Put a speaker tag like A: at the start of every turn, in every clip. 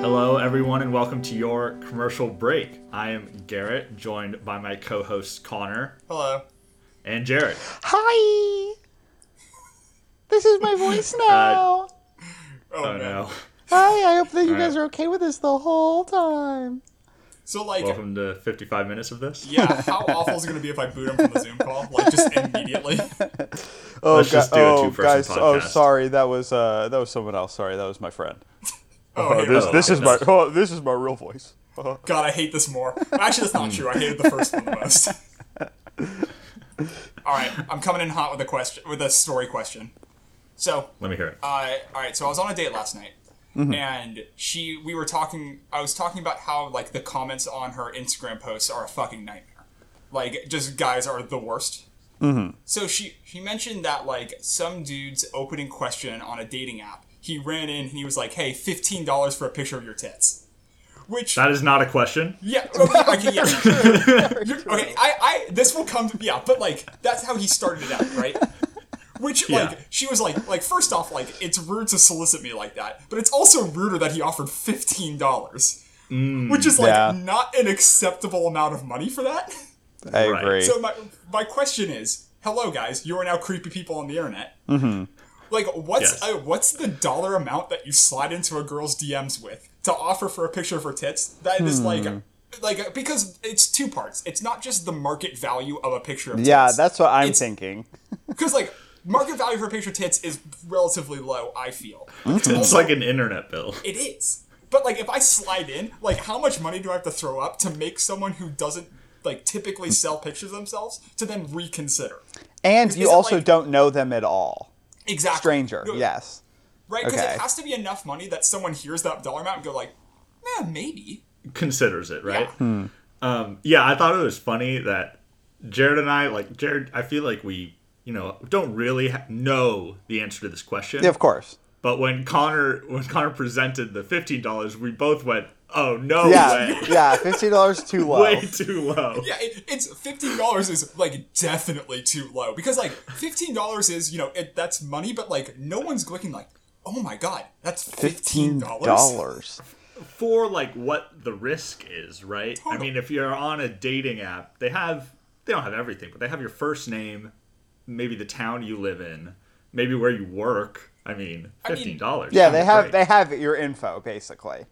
A: Hello, everyone, and welcome to your commercial break. I am Garrett, joined by my co host Connor
B: Hello.
A: and Jared.
C: Hi. This is my voice now.
B: Oh,
A: Oh
B: man.
A: no.
C: Hi. I hope that you
A: All
C: guys
A: right.
C: are okay with this the whole time.
B: So like,
A: Welcome to 55 minutes of this.
B: yeah, how awful is it gonna be if I boot him from the Zoom call, like just immediately?
C: Oh,
A: Let's just do a
C: oh
A: two-person
C: guys. Oh,
A: podcast.
C: sorry. That was uh, that was someone else. Sorry, that was my friend.
B: Oh, uh-huh, hey,
C: this
A: oh,
C: this is my oh, this is my real voice. Uh-huh.
B: God, I hate this more. Actually, that's not hmm. true. I hated the first one the most. all right, I'm coming in hot with a question, with a story question. So,
A: Let me hear it.
B: uh, all right, so I was on a date last night, mm-hmm. and she, we were talking. I was talking about how like the comments on her Instagram posts are a fucking nightmare. Like, just guys are the worst. Mm-hmm. So she she mentioned that like some dude's opening question on a dating app, he ran in and he was like, "Hey, fifteen dollars for a picture of your tits," which
A: That is not a question.
B: yeah, okay, okay, yeah. Okay, I, I, this will come to, yeah, but like, that's how he started it out, right? Which,
A: Yeah.
B: like, she was like, like, first off, like, it's rude to solicit me like that, but it's also ruder that he offered $15, which is, like,
C: Yeah.
B: not an acceptable amount of money for that.
C: I
A: Right.
C: agree.
B: So, my, my question is, hello, guys, you are now creepy people on the internet. Mm-hmm. Like, what's,
A: Yes.
B: uh, what's the dollar amount that you slide into a girl's DMs with to offer for a picture of her tits? That is, like, like because it's two parts. It's not just the market value of a picture of tits.
C: yeah, that's what I'm
B: It's-
C: thinking.
B: because like market value for a picture of tits is relatively low. I feel But it's,
A: It's
B: also,
A: like an internet bill.
B: it is. But like if I slide in, like how much money do I have to throw up to make someone who doesn't like typically sell pictures of themselves to then reconsider?
C: And
B: is
C: you
B: it
C: also
B: like-
C: don't know them at all.
B: Exactly.
C: Stranger.
B: No,
C: Yes.
B: Right. Because
C: Okay.
B: it has to be enough money that someone hears that dollar amount and go like, eh, maybe.
A: Considers it, right?
B: Yeah.
A: Um, yeah, I thought it was funny that Jared and I, like, Jared, I feel like we, you know, don't really ha- know the answer to this question.
C: Yeah, of course.
A: But when Connor when Connor presented the fifteen dollars, we both went, "Oh no
C: Yeah.
A: way,
C: yeah. Fifteen dollars too low.
A: way too low."
B: Yeah, it, it's fifteen dollars is like definitely too low because like fifteen dollars is you know it, that's money, but like no one's looking like, oh my god, that's fifteen
C: Fifteen
B: dollars.
C: dollars.
A: for like what the risk is, right? I mean, if you're on a dating app, they have they don't have everything, but they have your first name, maybe the town you live in, maybe where you work. I mean,
B: mean-
A: fifteen dollars.
C: Yeah, they have they have your info basically.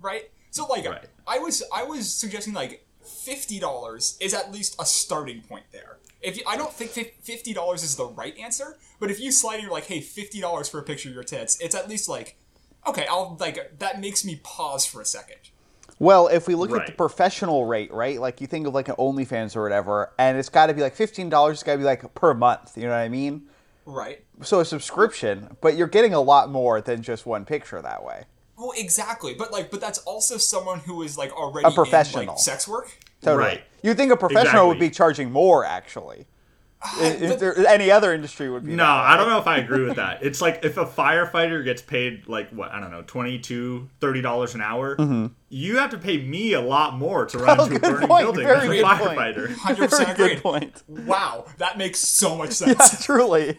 B: right? So like
A: Right.
B: I was I was suggesting like fifty dollars is at least a starting point there. If you, I don't think fifty dollars is the right answer, but if you slide in, you're like, hey, fifty dollars for a picture of your tits, it's at least like, okay, I'll like that makes me pause for a second.
C: Well, if we look at the professional rate, right? Like you think of like an OnlyFans or whatever, and it's got to be like fifteen dollars. It's got to be like per month. You know what I mean?
B: Right.
C: So a subscription, but you're getting a lot more than just one picture that way.
B: Well, exactly, but like, but that's also someone who is like already
C: A professional.
B: in, like, sex work.
C: Totally.
A: Right.
C: You think a professional would be charging more actually? If there, any other industry would be.
A: No,
C: that way.
A: I don't know if I agree with that. It's like if a firefighter gets paid like what I don't know, 22 30 dollars an hour. Mm-hmm. You have to pay me a lot more to run
C: Oh,
A: into a burning
C: point.
A: building
C: Very
A: than a
C: good point.
A: firefighter.
B: Hundred percent
C: Very
B: agreed.
C: good point.
B: Wow, that makes so much sense.
C: Yeah, truly.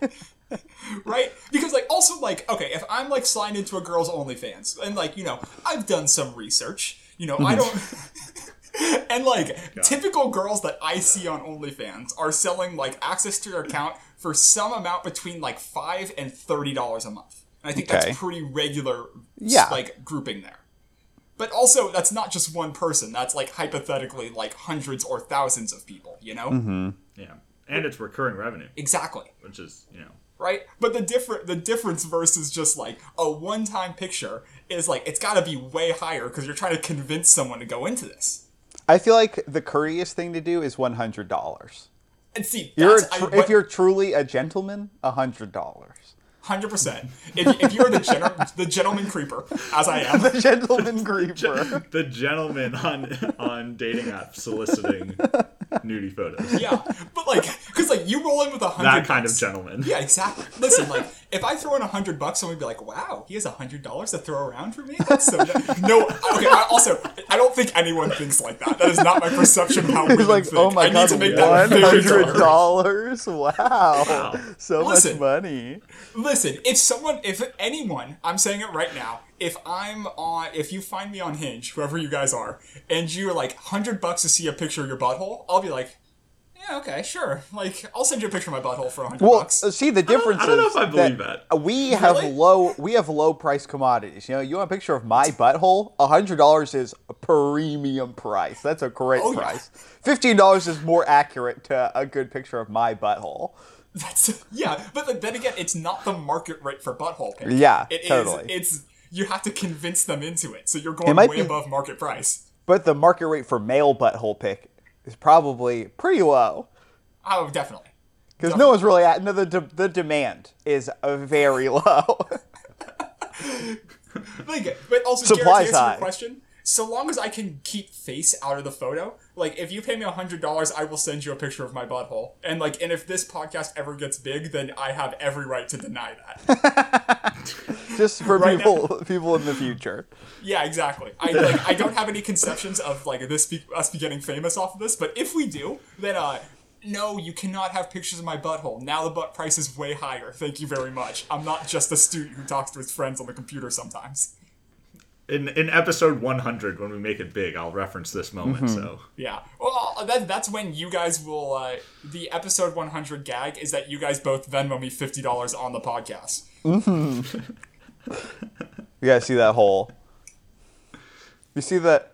B: right? Because like also like okay, if I'm like signed into a girl's OnlyFans and like you know I've done some research, you know I mm-hmm. don't. And like typical girls that I see on OnlyFans are selling like access to their account for some amount between like five and thirty dollars a month. And I think
C: Okay.
B: that's pretty regular,
C: Yeah.
B: like grouping there. But also, that's not just one person. That's like hypothetically like hundreds or thousands of people. You know Mm-hmm.
A: Yeah, and it's recurring revenue,
B: exactly.
A: which is you know
B: right? But the different the difference versus just like a one time picture is like it's got to be way higher because you're trying to convince someone to go into this.
C: I feel like the courteous thing to do is one hundred dollars.
B: And see,
C: You're tr-
B: I,
C: if you're truly a gentleman, a hundred dollars.
B: Hundred percent. If, if you're the gen- the gentleman creeper, as I am,
C: The gentleman creeper.
A: the gentleman on on dating apps soliciting nudie photos.
B: yeah. But like, because like you roll in with a hundred
A: That kind of gentleman.
B: Yeah, exactly. Listen, like if I throw in a hundred bucks, someone would be like, "Wow, he has a hundred dollars to throw around for me." That's so no. Okay. I, also, I don't think anyone thinks like that. That is not my perception of how women
C: like,
B: think.
C: oh my
B: I
C: god,
B: need to make
C: one
B: that
C: hundred
B: clear.
C: dollars! Wow, so
B: Listen.
C: much money.
B: Listen, if someone, if anyone, I'm saying it right now, if I'm on, if you find me on Hinge, whoever you guys are, and you're like hundred bucks to see a picture of your butthole, I'll be like, yeah, okay, sure. Like, I'll send you a picture of my butthole for a hundred
C: Well,
B: bucks.
C: uh, see the difference.
A: I don't know if I believe that.
C: We have
B: Really?
C: low we have low price commodities. You know, you want a picture of my butthole? hundred dollars is a premium price. That's a great
B: Oh, yeah.
C: price. Fifteen dollars is more accurate to a good picture of my butthole.
B: That's yeah, but like, then again, it's not the market rate for butthole pick.
C: Yeah,
B: It is-
C: totally.
B: It's you have to convince them into it, so you're going way
C: be-
B: above market price.
C: But the market rate for male butthole pick is probably pretty low
B: Oh, definitely.
C: because no one's really at no the de- the demand is very low.
B: Like, but also,
C: Supply's
B: Garrett, to answer
C: high.
B: your question, so long as I can keep face out of the photo, like if you pay me a hundred dollars, I will send you a picture of my butthole. And like, and if this podcast ever gets big, then I have every right to deny that.
C: Just for
B: Right
C: people people in the future.
B: yeah, exactly. I like, I don't have any conceptions of like this be, us be getting famous off of this, but if we do, then uh. No, you cannot have pictures of my butthole. Now the butt price is way higher. Thank you very much. I'm not just a student who talks to his friends on the computer sometimes.
A: In in episode 100, when we make it big, I'll reference this moment. So
B: Yeah. Well, that, that's when you guys will. Uh, the episode 100 gag is that you guys both Venmo me $50 on the podcast.
C: You gotta see that hole. You see that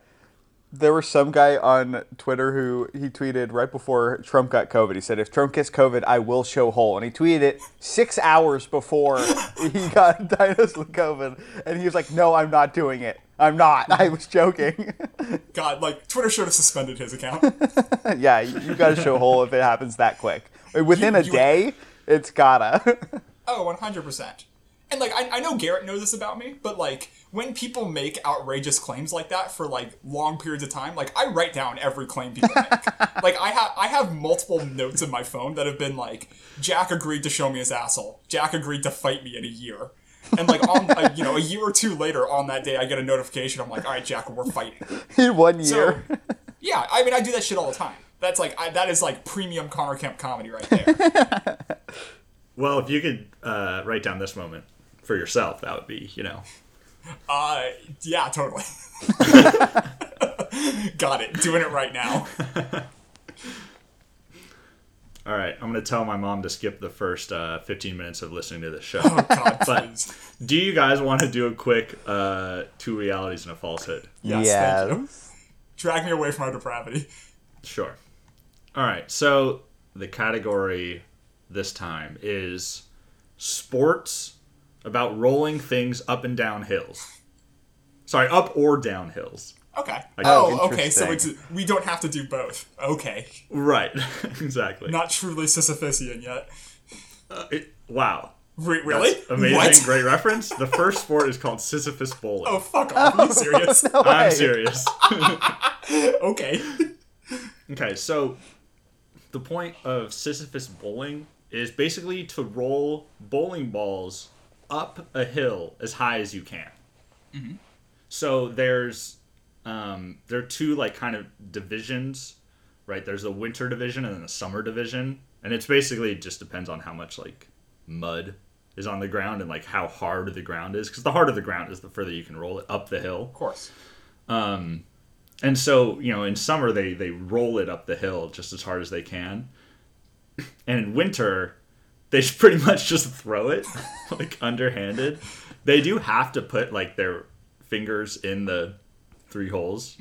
C: there was some guy on Twitter who he tweeted right before Trump got COVID. He said, "If Trump gets COVID, I will show hole." And he tweeted it six hours before he got diagnosed with COVID, and he was like, "No, I'm not doing it. I'm not. I was joking."
B: God, like, Twitter should have suspended his account.
C: yeah, you, you gotta show hole if it happens that quick. Within
B: You-
C: a day, it's gotta.
B: oh, 100%. And, like, I, I know Garrett knows this about me, but, like, when people make outrageous claims like that for, like, long periods of time, like, I write down every claim people make. like, I, ha- I have multiple notes in my phone that have been, like, Jack agreed to show me his asshole. Jack agreed to fight me in a year. And, like, on, uh, you know, a year or two later on that day, I get a notification. I'm like, all right, Jack, we're fighting.
C: in one
B: So,
C: year.
B: yeah, I mean, I do that shit all the time. That's like, I, that is like premium Connor Kemp comedy right there.
A: well, if you could uh, write down this moment for yourself, that would be you know.
B: uh, yeah, totally. Got it. Doing it right now.
A: All right, I'm gonna tell my mom to skip the first uh, 15 minutes of listening to this show.
B: Oh, God,
A: But- Do you guys want to do a quick uh, two realities and a falsehood?
B: Yes,
C: yes.
B: thank you. Drag me away from our depravity.
A: Sure. All right. So the category this time is sports about rolling things up and down hills. Sorry, up or down hills.
B: Okay.
C: Oh,
B: oh, okay. So it's we don't have to do both. Okay.
A: Right. exactly.
B: Not truly Sisyphusian yet.
A: Uh, it- wow.
B: Re- really?
A: That's amazing.
B: What?
A: Great reference. The first sport is called Sisyphus bowling.
B: Oh, fuck off. Are you serious?
C: No
A: I'm serious.
B: okay.
A: Okay, so the point of Sisyphus bowling is basically to roll bowling balls up a hill as high as you can. So there's um, there are two like kind of divisions, right? There's a winter division and then a summer division, and it's basically just depends on how much like mud is on the ground and like how hard the ground is because the harder the ground is the further you can roll it up the hill
B: Of course.
A: and so you know in summer they they roll it up the hill just as hard as they can and in winter they just pretty much just throw it like underhanded they do have to put like their fingers in the three holes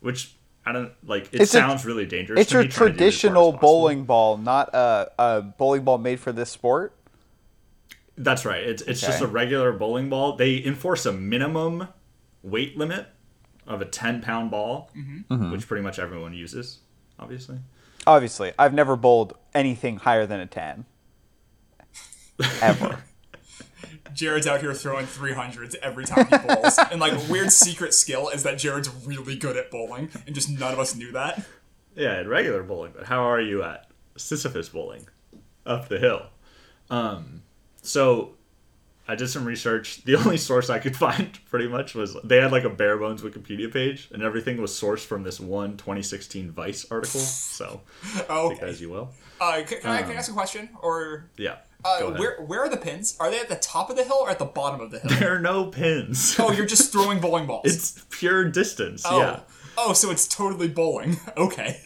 A: which i don't like it
C: It's a-
A: sounds really dangerous
C: It's
A: to
C: your
A: me trying to it as hard as
C: traditional bowling ball, not a, a bowling ball made for this sport.
A: That's right. It's it's just a regular bowling ball. They enforce a minimum weight limit of a ten pound ball,
C: Mm-hmm.
A: which pretty much everyone uses, obviously.
C: Obviously, I've never bowled anything higher than a 10. Ever.
B: Jared's out here throwing 300s every time he bowls. and like weird secret skill is that Jared's really good at bowling and just none of us knew that.
A: Yeah, at regular bowling, but how are you at Sisyphus bowling up the hill? Um, so I did some research. The only source I could find pretty much was they had like a bare bones Wikipedia page, and everything was sourced from this one 2016 Vice article. So
B: Oh,
A: take that as you will.
B: uh, c- can, I, can I ask a question? Or
A: Yeah.
B: Uh, where where are the pins? Are they at the top of the hill or at the bottom of the hill?
A: There are no pins.
B: oh, you're just throwing bowling balls.
A: it's pure distance.
B: oh.
A: Yeah.
B: Oh, so it's totally bowling. Okay.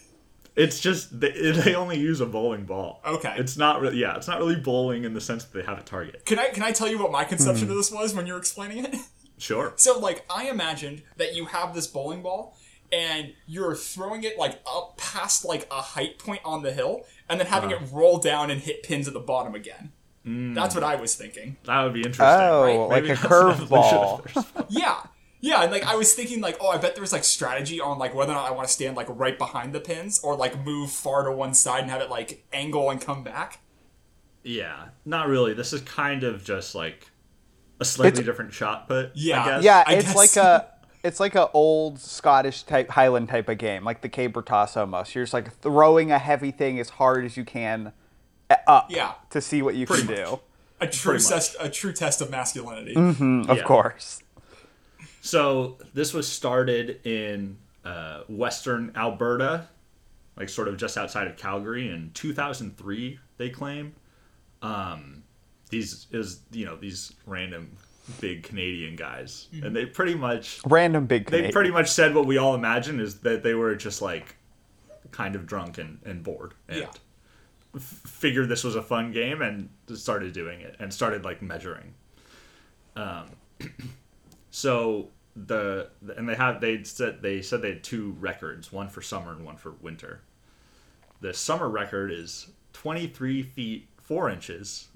A: It's just they, they only use a bowling ball.
B: Okay.
A: It's not really yeah. It's not really bowling in the sense that they have a target.
B: Can I can I tell you what my conception
A: Hmm.
B: of this was when you were explaining it?
A: Sure.
B: So like I imagined that you have this bowling ball and you're throwing it like up past like a height point on the hill and then having
A: Uh-huh.
B: it roll down and hit pins at the bottom again.
A: Hmm.
B: That's what I was thinking.
A: That would be interesting.
C: Oh,
B: right?
C: like
A: Maybe
C: a
A: that's
C: curveball.
B: Yeah. Yeah, and like I was thinking like, oh, I bet there's like strategy on like whether or not I want to stand like right behind the pins or like move far to one side and have it like angle and come back.
A: Yeah, not really. This is kind of just like a slightly
C: It's-
A: different shot put.
B: Yeah.
A: I guess.
C: Yeah,
B: I
C: it's
B: guess.
C: like a it's like an old Scottish type Highland type of game, like the caber toss almost. You're just like throwing a heavy thing as hard as you can uh, up
B: Yeah.
C: to see what you
A: Pretty
C: can
A: much.
C: do.
B: A true test a true test of masculinity.
C: Mm, Of
A: Yeah.
C: course.
A: So this was started in uh, Western Alberta, like sort of just outside of Calgary, in 2003. They claim. Um, these is you know these random big Canadian guys, and they pretty much
C: Random big
A: they pretty much said what we all imagine is that they were just like kind of drunk and, and bored and
B: Yeah.
A: f- figured this was a fun game and started doing it and started like measuring. Um so the and they have they said they said they had two records one for summer and one for winter. The summer record is 23 feet 4 inches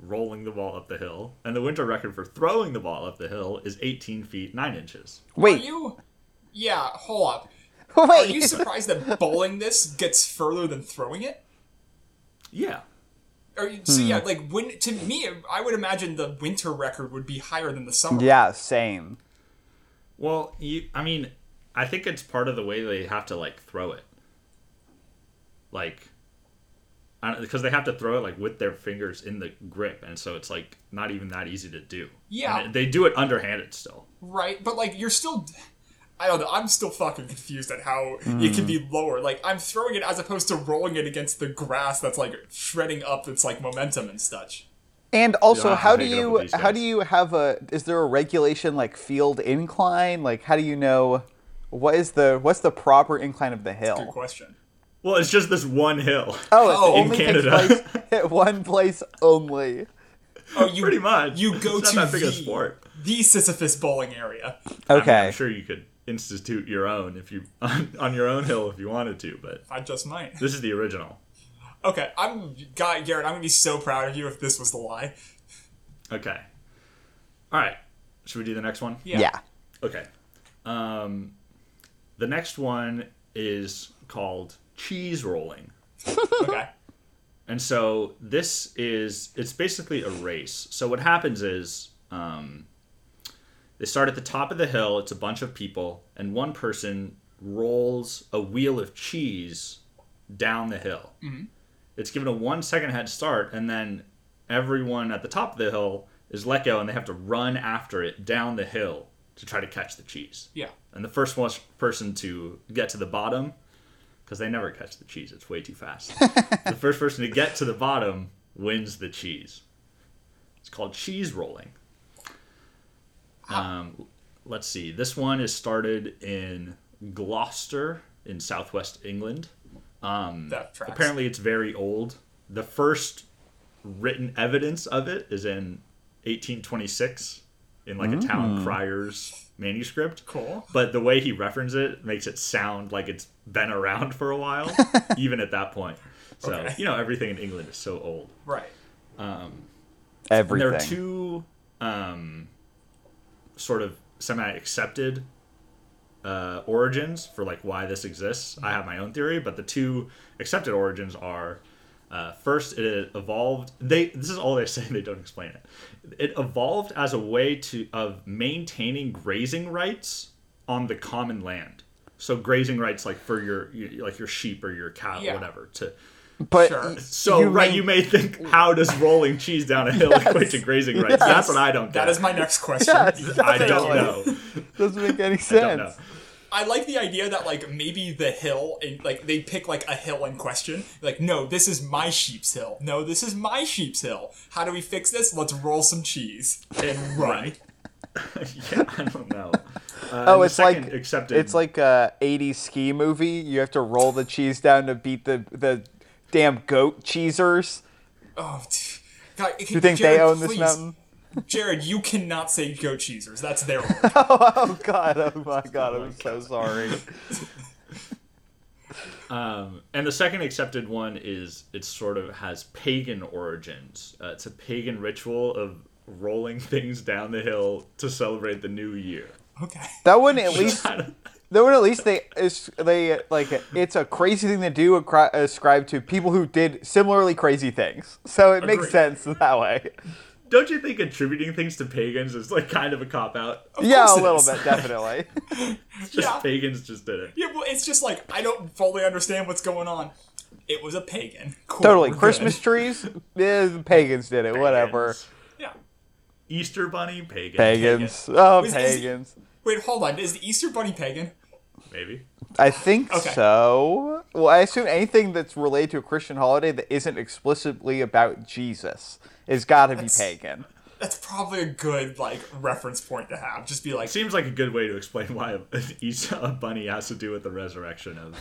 A: rolling the ball up the hill and the winter record for throwing the ball up the hill is 18 feet 9 inches
B: Are
C: Wait,
B: you Yeah, hold up. Wait. Are you surprised that bowling this gets further than throwing it?
A: yeah
B: Or you- so yeah, hmm. like when to me, I would imagine the winter record would be higher than the summer.
C: yeah, same.
A: Well, you, I mean, I think it's part of the way they have to like throw it, like, because they have to throw it like with their fingers in the grip, and so it's like not even that easy to do.
B: Yeah.
A: And they do it underhanded still.
B: Right, but like you're still. I don't know. I'm still fucking confused at how it hmm. can be lower. Like I'm throwing it as opposed to rolling it against the grass that's like shredding up its like momentum and such.
C: And also, how do
A: take it up
C: you how do you have a is there a regulation like field incline? Like how do you know what is the what's the proper incline of the hill?
B: Good
C: hill?
B: question.
A: Well, it's just this one hill.
C: Oh, it
B: Oh, in
C: only
A: Canada.
C: takes place at one place only.
B: Oh, you
A: Pretty much.
B: You go
A: It's
B: to
A: not that big a
B: the,
A: sport.
B: the Sisyphus bowling area.
A: I mean,
C: Okay.
A: I'm sure you could institute your own if you on, on your own hill if you wanted to, but
B: I just might.
A: this is the original.
B: Okay, I'm Guy Garrett. I'm gonna be so proud of you if this was the lie.
A: Okay. All right. Should we do the next one?
B: Yeah.
C: yeah.
A: Okay. Um, the next one is called cheese rolling.
B: Okay.
A: And so this is it's basically a race. So what happens is um, they start at the top of the hill. It's a bunch of people, and one person rolls a wheel of cheese down the hill. It's given a one second head start, and then everyone at the top of the hill is let go, and they have to run after it down the hill to try to catch the cheese.
B: Yeah.
A: And the first person to get to the bottom, because they never catch the cheese, it's way too fast. the first person to get to the bottom wins the cheese. It's called cheese rolling. Um, let's see. This one is started in Gloucester in southwest England.
B: That tracks.
A: Apparently, it's very old. The first written evidence of it is in 1826 in like a town crier's manuscript.
B: Cool.
A: But the way he references it makes it sound like it's been around for a while, even at that point. So,
B: Okay.
A: you know, everything in England is so old.
B: Right.
A: And
C: Everything.
A: there are two um, sort of semi accepted uh, origins for like why this exists. I have my own theory, but the two accepted origins are uh, first it evolved. They this is all they say. They don't explain it. It evolved as a way to of maintaining grazing rights on the common land. So grazing rights like for your like your sheep or your cow
B: Yeah.
A: or whatever to
C: but
B: Sure.
A: so
C: You
A: right,
C: may-
A: you may think, how does rolling cheese down a hill equate to grazing rights? That's what I don't.
B: That
A: get.
B: is my next question.
C: Yes,
A: I don't know.
C: doesn't make any
A: I don't know.
C: sense.
B: I like the idea that like maybe the hill and like they pick like a hill in question. Like, no, this is my sheep's hill. No, this is my sheep's hill. How do we fix this? Let's roll some cheese and run.
A: yeah, I don't know. Uh,
C: Oh,
A: and the
C: it's like
A: second accepted.
C: it's like a '80s ski movie. You have to roll the cheese down to beat the the damn goat cheesers.
B: Oh, t- God,
C: Do you think they own this mountain?
B: Jared, you cannot say goat cheesers. That's their word.
C: Oh god! Oh my god! I'm so sorry.
A: Um, and the second accepted one is it sort of has pagan origins. Uh, it's a pagan ritual of rolling things down the hill to celebrate the new year.
B: Okay.
C: That one at least. That one at least they is they like it's a crazy thing to do acri- ascribe to people who did similarly crazy things. So it makes sense that way.
A: Don't you think attributing things to pagans is like kind of a cop out?
C: yeah, a little
B: is.
C: bit definitely.
A: Just
B: Yeah.
A: pagans just did it.
B: Yeah, well, it's just like I don't fully understand what's going on. It was a pagan. Cool,
C: totally. Christmas
B: good.
C: trees, yeah, the pagans did it. Whatever.
B: Yeah.
A: Easter bunny, pagan.
C: Pagans. Oh,
B: Was- is-
C: pagans.
B: Wait, hold on. Is the Easter Bunny pagan?
A: Maybe.
C: I think
B: Okay.
C: so. Well, I assume anything that's related to a Christian holiday that isn't explicitly about Jesus is got to be pagan.
B: That's probably a good like reference point to have. Just be like,
A: Seems like a good way to explain why a, Easter a bunny has to do with the resurrection of.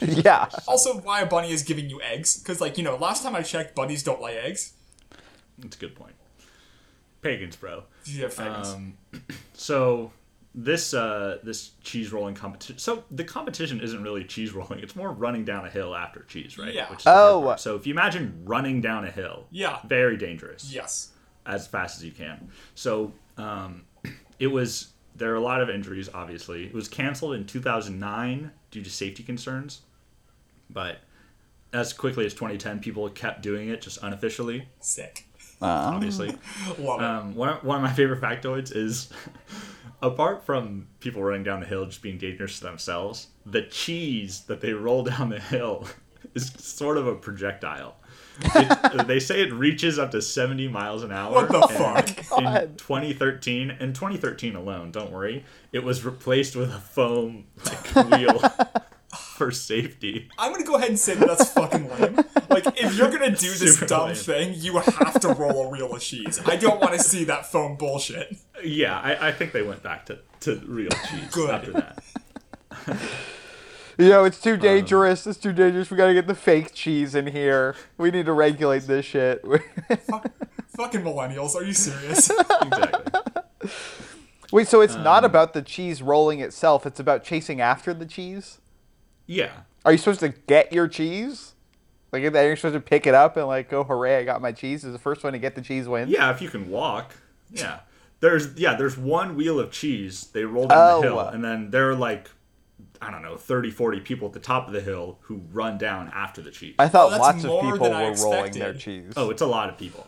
C: yeah.
B: also why a bunny is giving you eggs because like you know last time I checked, bunnies don't lay eggs.
A: That's a good point. Pagans, bro.
B: Yeah, faggots.
A: Um, so this uh, this cheese rolling competition. So the competition isn't really cheese rolling; it's more running down a hill after cheese, right?
B: Yeah.
A: Which is
C: Oh.
A: part. So if you imagine running down a hill,
B: Yeah.
A: very dangerous.
B: yes.
A: as fast as you can. So um, it was there are a lot of injuries. Obviously, it was canceled in 2009 due to safety concerns, but as quickly as 2010, people kept doing it just unofficially.
B: Sick.
A: Obviously,
B: Love it.
A: um, one of, one of my favorite factoids is. Apart from people running down the hill just being dangerous to themselves, the cheese that they roll down the hill is sort of a projectile. It, they say it reaches up to 70 miles an hour.
B: What the
A: and
B: fuck?
A: In
C: God.
A: 2013, in 2013 alone, don't worry, it was replaced with a foam like, wheel for safety.
B: I'm gonna go ahead and say that that's fucking lame. Like, if you're gonna do this
A: Super
B: dumb
A: lame.
B: thing, you have to roll a wheel of cheese. I don't want to see that foam bullshit.
A: Yeah, I, I think they went back to, to real cheese
B: Good.
A: after that.
C: You know, it's too
A: Um,
C: dangerous. It's too dangerous. We gotta get the fake cheese in here. We need to regulate this shit.
B: Fuck, Fucking millennials, are you serious?
A: Exactly.
C: Wait, so it's
A: Um,
C: not about the cheese rolling itself. It's about chasing after the cheese.
A: Yeah.
C: Are you supposed to get your cheese? Like, then you're supposed to pick it up and like go, hooray! I got my cheese. Is the first one to get the cheese wins?
A: Yeah, if you can walk. Yeah. There's yeah, there's one wheel of cheese. They roll down
C: Oh.
A: the hill and then there are like I don't know, 30, 40 people at the top of the hill who run down after the cheese.
C: I thought
B: Oh, that's
C: lots of people
B: than I
C: were rolling their cheese.
A: oh, it's a lot of people.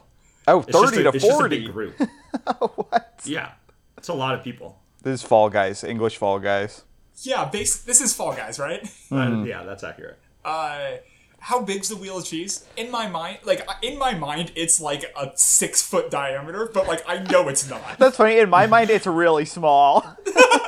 C: Oh,
A: It's just
C: 30
A: a,
C: to
A: it's just a
C: 40.
A: big group.
C: what?
A: Yeah. It's a lot of people.
C: This is Fall Guys, English Fall Guys.
B: Yeah, base. This is Fall Guys, right?
A: Uh, yeah, that's accurate.
B: Uh, how big's the wheel of cheese? In my mind, like in my mind, it's like a six foot diameter, but like I know it's not.
C: That's funny. In my mind, it's really small.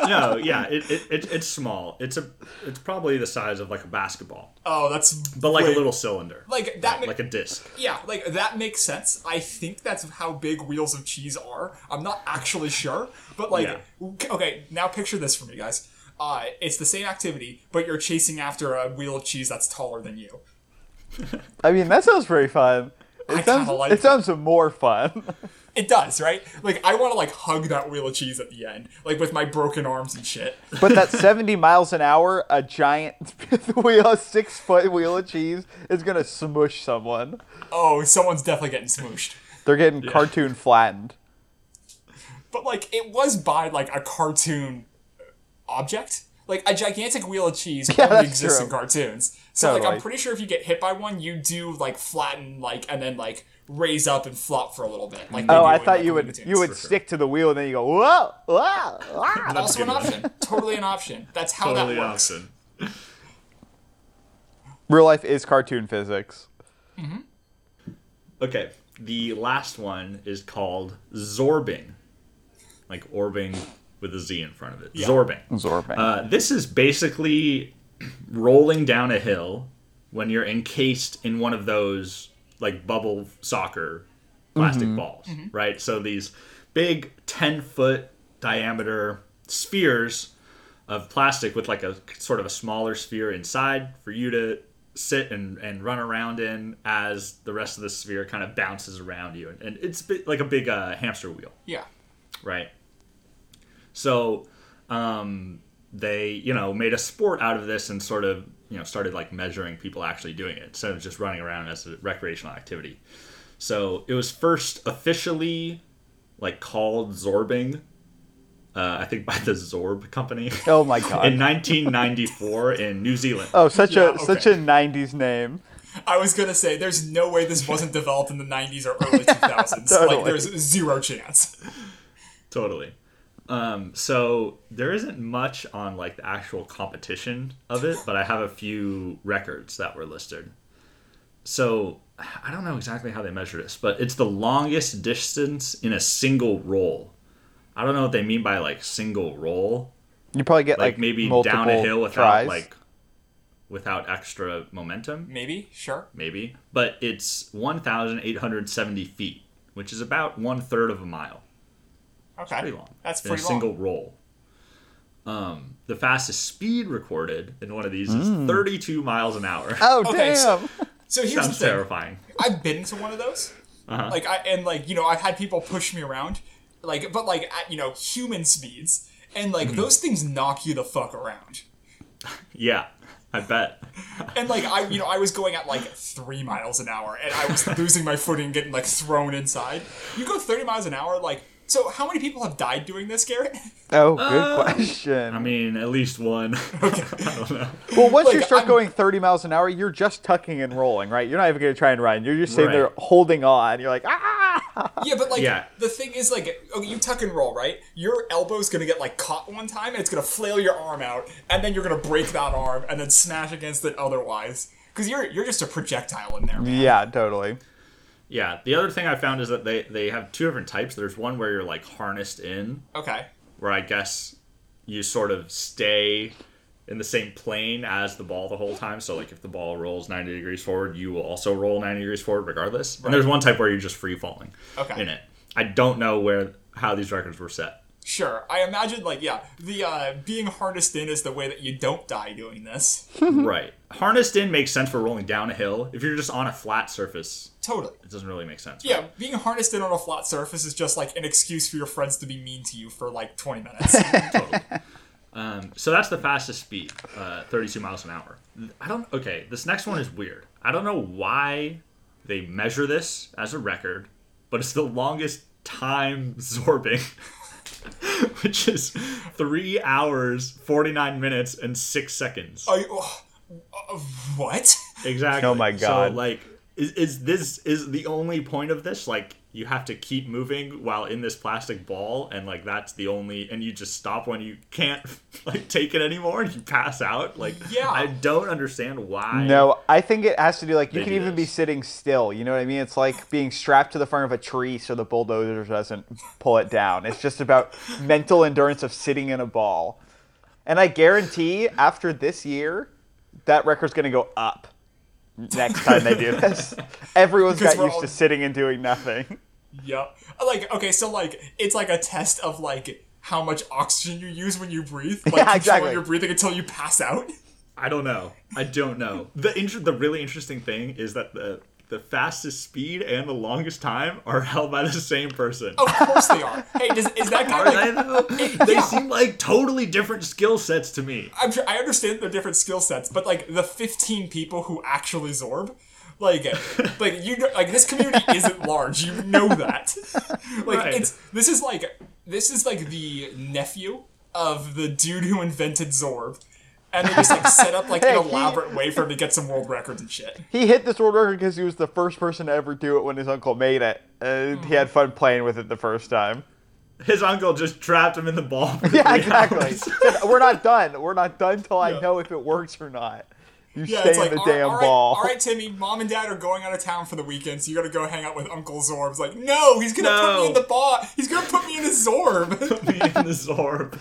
A: No, yeah, it, it, it it's small. It's a it's probably the size of like a basketball,
B: Oh, that's
A: but like
B: way-
A: a little cylinder,
B: like that. ma-
A: like a disc.
B: yeah, like that makes sense. I think that's how big wheels of cheese are. I'm not actually sure, but like,
A: Yeah.
B: okay, now picture this for me, guys. Uh, it's the same activity, but you're chasing after a wheel of cheese that's taller than you.
C: I mean, that sounds pretty fun. It
B: I
C: sounds,
B: like
C: it sounds more fun.
B: It does, right? Like I want to like hug that wheel of cheese at the end, like with my broken arms and shit.
C: But that 70 miles an hour, a giant wheel, six foot wheel of cheese is gonna smush someone.
B: Oh, someone's definitely getting smooshed.
C: They're getting cartoon flattened.
B: But like it was by like a cartoon object. Like a gigantic wheel of cheese
C: Yeah,
B: only
C: that's
B: exists in cartoons. So like I'm pretty sure if you get hit by one, you do like flatten like and then like raise up and flop for a little bit. Like
C: Oh, I thought you would
B: Tunes.
C: you would stick to the wheel and then you go whoa whoa. whoa.
B: also an option. totally an option. That's how
A: Totally
B: that works.
A: awesome.
C: Real life is cartoon physics. Mm-hmm.
A: Okay, the last one is called zorbing, like orbing with a Z in front of it.
B: Yeah.
A: Zorbing.
C: Zorbing.
A: Uh, this is basically rolling down a hill when you're encased in one of those like bubble soccer plastic balls, right? So these big 10 foot diameter spheres of plastic with like a sort of a smaller sphere inside for you to sit and, and run around in as the rest of the sphere kind of bounces around you. And, and it's bi- like a big uh, hamster wheel
B: Yeah.
A: right? So um, they, you know, made a sport out of this and sort of, you know, started like measuring people actually doing it instead of just running around as a recreational activity. So it was first officially like called Zorbing, uh, I think by the Zorb company
C: oh my god.
A: in 1994 in New Zealand.
C: oh, such
B: Yeah,
C: a
B: okay.
C: such a '90s name.
B: I was gonna say, there's no way this wasn't developed in the 90s or early 2000s.
C: Totally.
B: Like, there's zero chance.
A: totally um, so there isn't much on like the actual competition of it but i have a few records that were listed. So i don't know exactly how they measure this but it's the longest distance in a single roll. I don't know what they mean by like single roll.
C: You probably get
A: like,
C: like,
A: maybe down a hill without
C: tries.
A: like without extra momentum?
B: Maybe, sure.
A: maybe. But it's 1870 feet which is about one third of a mile
B: Okay.
A: pretty long.
B: That's
A: in
B: pretty
A: a single roll. Um, the fastest speed recorded in one of these is 32 miles an hour.
C: Oh
B: Okay, so-
C: damn!
B: So here's
A: Sounds
B: the thing.
A: terrifying.
B: I've been to one of those.
A: Uh-huh.
B: Like I and like you know I've had people push me around, like but like at you know human speeds, and like
A: Mm-hmm.
B: those things knock you the fuck around.
A: Yeah, I bet.
B: And like I you know I was going at like three miles an hour, and I was losing my footing, getting like thrown inside. You go thirty miles an hour, like so. How many people have died doing this, Garrett?
C: Oh, good question.
A: I mean, at least one. I don't know.
C: well, once you start
B: I'm-
C: going 30 miles an hour, you're just tucking and rolling, right? You're not even going to try and run. You're just sitting there
A: Right.
C: holding on. You're like, ah!
B: Yeah, but like
A: Yeah.
B: the thing is like oh, you tuck and roll, right? Your elbow's gonna get like caught one time, and it's gonna flail your arm out, and then you're gonna break that arm, and then smash against it otherwise. Because you're you're just a projectile in there. Man.
C: Yeah, totally.
A: Yeah, the other thing I found is that they, they have two different types. There's one where you're like harnessed in,
B: Okay.
A: where I guess you sort of stay in the same plane as the ball the whole time. So like if the ball rolls 90 degrees forward, you will also roll 90 degrees forward regardless. And there's one type where you're just free falling
B: Okay.
A: in it. I don't know where how these records were set.
B: Sure. I imagine like yeah, the uh, being harnessed in is the way that you don't die doing this.
A: right. Harnessed in makes sense for rolling down a hill. If you're just on a flat surface,
B: Totally.
A: it doesn't really make sense.
B: Yeah, being harnessed in on a flat surface is just like an excuse for your friends to be mean to you for like 20 minutes.
A: Um, so that's the fastest speed, uh, 32 miles an hour. I don't. Okay, this next one is weird. I don't know why they measure this as a record, but it's the longest time zorbing, which is three hours, 49 minutes, and six seconds.
B: Are you, uh, what?
A: Exactly.
C: Oh my God.
A: So like, is, is this is the only point of this? Like, you have to keep moving while in this plastic ball, and like that's the only, and you just stop when you can't like take it anymore, and you pass out. Like,
B: Yeah.
A: I don't understand why.
C: No, I think it has to do like you can
A: do
C: even be sitting still. You know what I mean? It's like being strapped to the front of a tree so the bulldozer doesn't pull it down. It's just about mental endurance of sitting in a ball. And I guarantee after this year, that record's going to go up next time they do this. Everyone's got used
B: all-
C: to sitting and doing nothing.
B: Yep. Like, okay, so like, it's like a test of like how much oxygen you use when you breathe. Like,
C: Yeah,
B: controlling
C: exactly.
B: your breathing until you pass out.
A: I don't know. I don't know. The inter- the really interesting thing is that the the fastest speed and the longest time are held by the same person.
B: Of course they are. Hey, does, is that guy like?
A: they? They
B: yeah.
A: seem like totally different skill sets to me.
B: I'm sure I understand their different skill sets, but like the 15 people who actually Zorb, like, like you know, like this community isn't large. You know that. Like
A: Right.
B: it's this is like this is like the nephew of the dude who invented Zorb. And they just like set up like
C: Hey,
B: an
C: he-
B: elaborate way for him to get some world records and shit.
C: He hit this world record because he was the first person to ever do it when his uncle made it. And he had mm-hmm. fun playing with it the first time.
A: His uncle just trapped him in the ball. For
C: Yeah,
A: three
C: exactly.
A: hours.
C: Said, We're not done. We're not done till I
B: Yeah.
C: know if it works or not. You
B: Yeah,
C: stay
B: it's
C: in
B: like,
C: the
B: all,
C: damn
B: all right,
C: ball.
B: all right, Timmy, mom and dad are going out of town for the weekend, so you gotta go hang out with Uncle Zorb. It's like, no, he's gonna put me in the ball. He's gonna put me in a Zorb.
A: put me in the Zorb.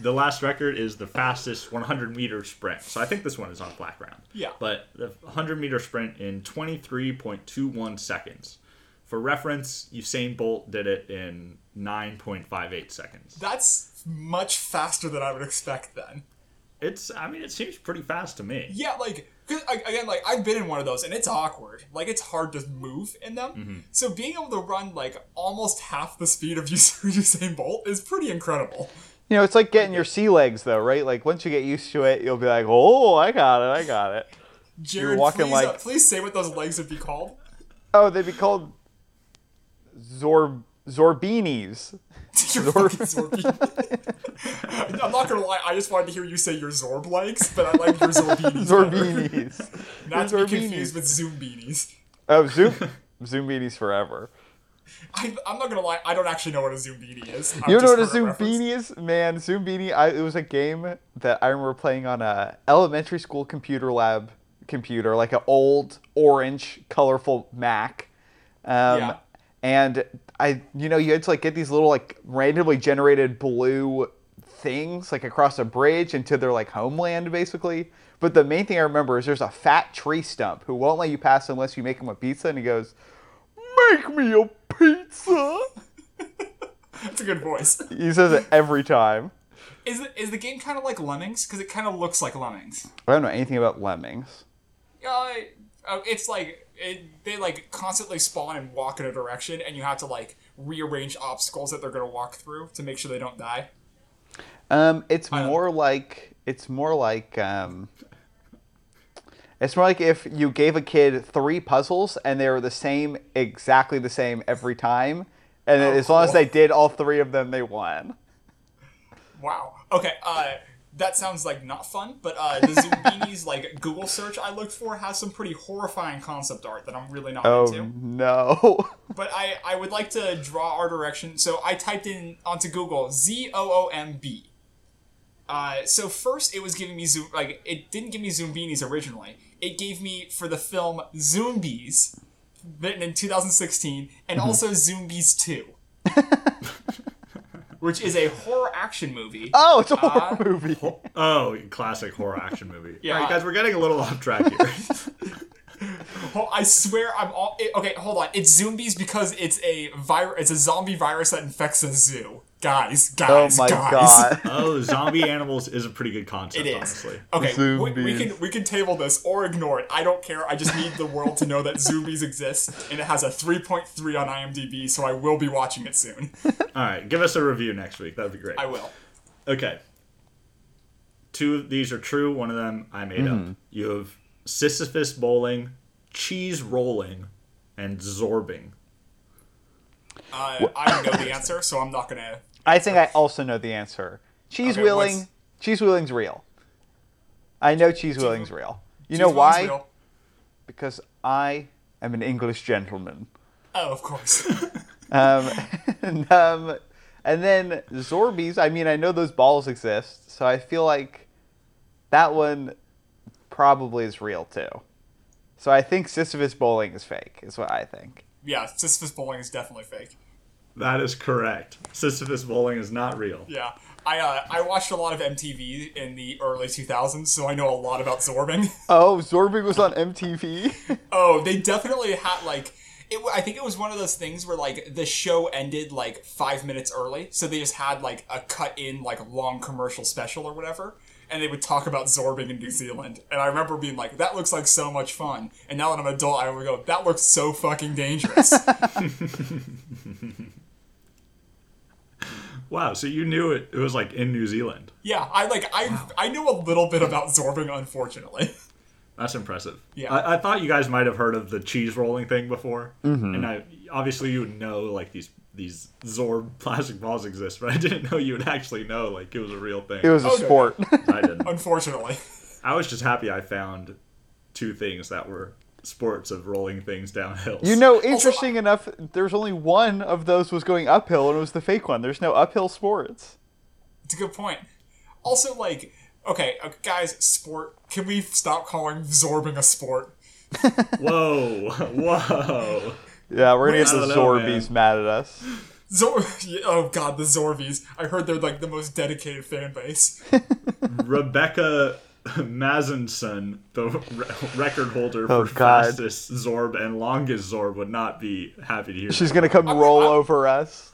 A: The last record is the fastest 100 meter sprint. So I think this one is on flat ground.
B: Yeah.
A: But the 100 meter sprint in 23.21 seconds. For reference, Usain Bolt did it in 9.58 seconds.
B: That's much faster than I would expect then.
A: It's, I mean, it seems pretty fast to me.
B: Yeah, like 'cause, I- again, like I've been in one of those, and it's awkward. Like it's hard to move in them.
A: Mm-hmm.
B: So being able to run like almost half the speed of Us- Usain Bolt is pretty incredible.
C: You know, it's like getting your sea legs, though, right? Like once you get used to it, you'll be like, "Oh, I got it, I got it."
B: Jared,
C: walking
B: please,
C: like-
B: uh, please say what those legs would be called.
C: Oh, they'd be called Zor Zorbinis.
B: Fucking Zorbi. I'm not gonna lie, I just wanted to hear you say your Zorb legs, but I like your Zorbinis.
C: Zorbinis.
B: Not to be confused with Zoombinis.
C: Oh, Zoom Zoombinis forever.
B: I, I'm not gonna lie, I don't actually know what a Zoombini is. I've
C: You know what a
B: heard it
C: Zoom beanie is? Man, Zoombini. I, it was a game that I remember playing on a elementary school computer lab computer, like an old orange, colorful Mac. Um,
B: Yeah.
C: And I, you know, you had to like get these little like randomly generated blue things like across a bridge into their like homeland, basically. But the main thing I remember is there's a fat tree stump who won't let you pass unless you make him a pizza, and he goes, "Make me a pizza."
B: That's a good voice.
C: he says it every time.
B: Is the, is the game kind of like Lemmings? Because it kind of looks like Lemmings.
C: I don't know anything about lemmings.
B: Uh, it's like it, they like constantly spawn and walk in a direction, and you have to like rearrange obstacles that they're gonna walk through to make sure they don't die.
C: Um, it's more like it's more like um, it's more like if you gave a kid three puzzles and they were the same, exactly the same every time, and
B: Oh,
C: as long as they did all three of them, they won.
B: Wow. Okay. Uh, that sounds like not fun, but uh, the Zoombinis like Google search I looked for has some pretty horrifying concept art that I'm really not
C: Oh
B: into.
C: no!
B: But I I would like to draw our direction, so I typed in onto Google Z O O M B. Uh, so first it was giving me zoom like it didn't give me Zoombinis originally. It gave me for the film Zoombies, written in 2016, and mm-hmm. also Zoombies 2, which is a horror action movie.
C: Oh, it's a uh, horror movie.
A: Oh, classic horror action movie.
B: Yeah.
A: All right, guys, we're getting a little off track here.
B: Ho- I swear I'm all it, okay. Hold on, it's zombies because it's a virus. It's a zombie virus that infects a zoo. Guys,
C: Oh
B: guys,
C: my
B: guys.
C: god!
A: oh, zombie animals is a pretty good concept,
B: It is.
A: honestly.
B: Okay, we, we can we can table this or ignore it. I don't care. I just need the world to know that zombies exist, and it has a 3.3 on IMDb. So I will be watching it soon.
A: All right, give us a review next week. That'd be great.
B: I will.
A: Okay. Two of these are true. One of them I made
C: Mm-hmm.
A: up. You have Sisyphus bowling, cheese rolling, and zorbing.
B: Uh, I don't know the answer, so I'm not gonna.
C: I think I also know the answer. Cheese
B: Okay,
C: wheeling.
B: what's-
C: Cheese wheeling's real. I know cheese wheeling's real. You
B: Cheese
C: know why?
B: real.
C: Because I am an English gentleman.
B: Oh, of course.
C: Um, and, um, and then Zorbies, I mean, I know those balls exist, so I feel like that one probably is real too. So I think Sisyphus bowling is fake, is what I think.
B: yeah, Sisyphus bowling is definitely fake.
A: That is correct. Sisyphus bowling is not real.
B: Yeah, I uh, I watched a lot of MTV in the early 2000s, so I know a lot about zorbing.
C: Oh, Zorbing was on MTV?
B: oh, they definitely had like. It, I think it was one of those things where like the show ended like five minutes early, so they just had like a cut in like long commercial special or whatever, and they would talk about zorbing in New Zealand. And I remember being like, "That looks like so much fun." And now that I'm an adult, I would go, "That looks so fucking dangerous."
A: Wow, so you knew it. It was like in New Zealand.
B: yeah, I like I I knew a little bit about zorbing, unfortunately.
A: That's impressive.
B: Yeah.
A: I, I thought you guys might have heard of the cheese rolling thing before, mm-hmm. and I obviously you would know like these these Zorb plastic balls exist, but I didn't know you would actually know like it was a real thing.
C: It was a oh,
B: Okay.
C: sport.
A: I didn't.
B: Unfortunately.
A: I was just happy I found two things that were sports of rolling things downhill.
C: you know, interesting enough, there's only one of those was going uphill, and it was the fake one. There's no uphill sports.
B: It's a good point. Also, like, Okay, uh, guys, sport. Can we stop calling zorbing a sport?
A: Whoa, whoa.
C: Yeah, we're gonna get the
A: don't know,
C: Zorbies mad at us.
B: Zor- oh god, the Zorbies. I heard they're like the most dedicated fan base.
A: Rebecca Mazinson, the re- record holder oh, for
C: Oh,
A: fastest Zorb and longest Zorb, would not be happy to hear
C: She's
A: that.
C: gonna come roll over us.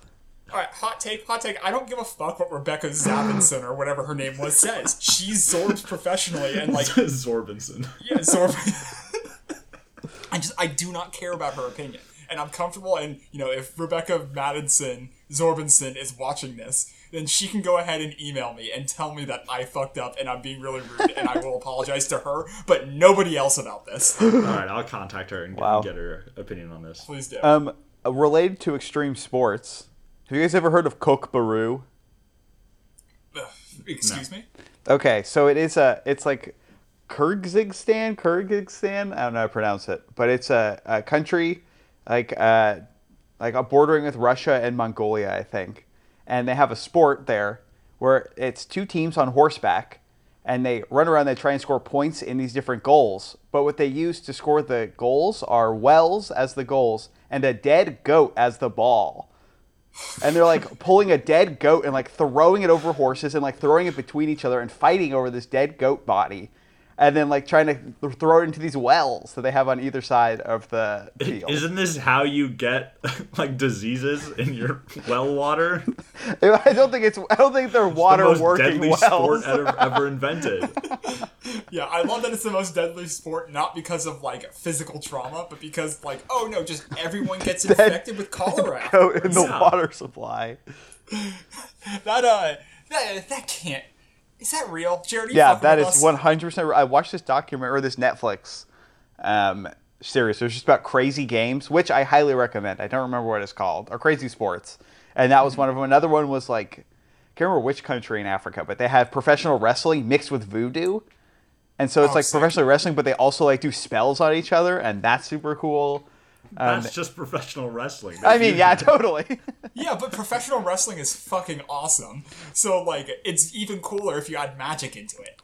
B: Alright, hot take, hot take. I don't give a fuck what Rebecca Zavinson or whatever her name was says. She's Zorbs professionally and like
A: Zorbinson.
B: yeah, Zorb. I just I do not care about her opinion. And I'm comfortable and you know, if Rebecca Madison Zorbinson is watching this, then she can go ahead and email me and tell me that I fucked up and I'm being really rude and I will apologize to her, but nobody else about this.
A: All right, I'll contact her and
C: Wow.
A: get her opinion on this.
B: Please do.
C: Um, related to extreme sports, have you guys ever heard of Kookaburoo?
B: Ugh, Excuse me?
C: Okay, so it is a it's like Kyrgyzstan, Kyrgyzstan. I don't know how to pronounce it, but it's a, a country like uh like a bordering with Russia and Mongolia, I think. And they have a sport there where it's two teams on horseback and they run around they try and score points in these different goals. But what they use to score the goals are wells as the goals and a dead goat as the ball and they're like pulling a dead goat and like throwing it over horses and like throwing it between each other and fighting over this dead goat body and then like trying to throw it into these wells that they have on either side of the field.
A: Isn't this how you get like diseases in your well water?
C: I don't think it's I don't think they're water
A: the most
C: working
A: deadly
C: wells.
A: sport ever, ever invented.
B: Yeah, I love that it's the most deadly sport, not because of like physical trauma, but because like, oh no, just everyone gets infected with cholera.
C: Goat in the
A: Yeah.
C: water supply.
B: That uh, that that can't. Is that real, Jared?
C: Yeah, that is one hundred percent. I watched this documentary or this Netflix um, series. It was just about crazy games, which I highly recommend. I don't remember what it's called, or crazy sports, and that was one of them. Another one was like, I can't remember which country in Africa, but they have professional wrestling mixed with voodoo, and so it's
B: Oh,
C: like
B: sick.
C: professional wrestling, but they also like do spells on each other, and that's super cool.
A: That's just professional wrestling.
C: I mean, yeah, totally.
B: Yeah, but professional wrestling is fucking awesome. So like, it's even cooler if you add magic into it.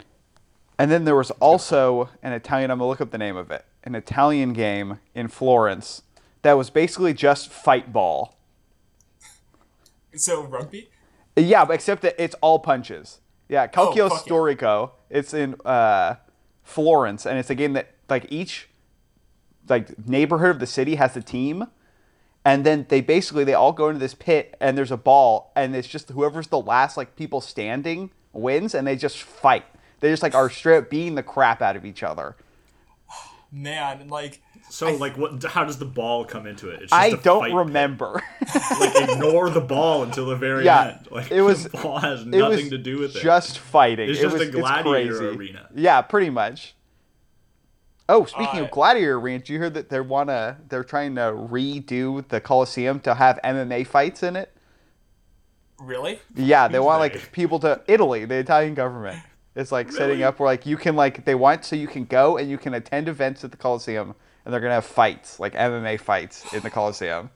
C: And then there was also an Italian, I'm going to look up the name of it, an Italian game in Florence that was basically just fight ball.
B: So rugby.
C: Yeah, but except that it's all punches. Yeah, Calcio
B: Oh, fuck yeah.
C: Storico. It's in uh, Florence, and it's a game that like each like neighborhood of the city has a team, and then they basically they all go into this pit, and there's a ball, and it's just whoever's the last like people standing wins, and they just fight. They just like are straight up beating the crap out of each other.
B: Man, like,
A: So, like, what? How does the ball come into it? It's just
C: I
A: a
C: don't
A: fight pit.
C: remember.
A: Like, ignore the ball until the very
C: Yeah,
A: end. Like,
C: it was-
A: the ball has
C: it
A: nothing
C: was
A: to do with it.
C: just fighting.
A: It's
C: it
A: just
C: was,
A: a gladiator
C: crazy.
A: arena.
C: Yeah, pretty much. Oh, speaking
B: Uh,
C: of gladiator did you hear that they wanna they're trying to redo the Coliseum to have MMA fights in it?
B: really?
C: Yeah, they want like people to Italy, the Italian government. is like setting up where like you can like they want so you can go and you can attend events at the Coliseum and they're gonna have fights like MMA fights in the Coliseum.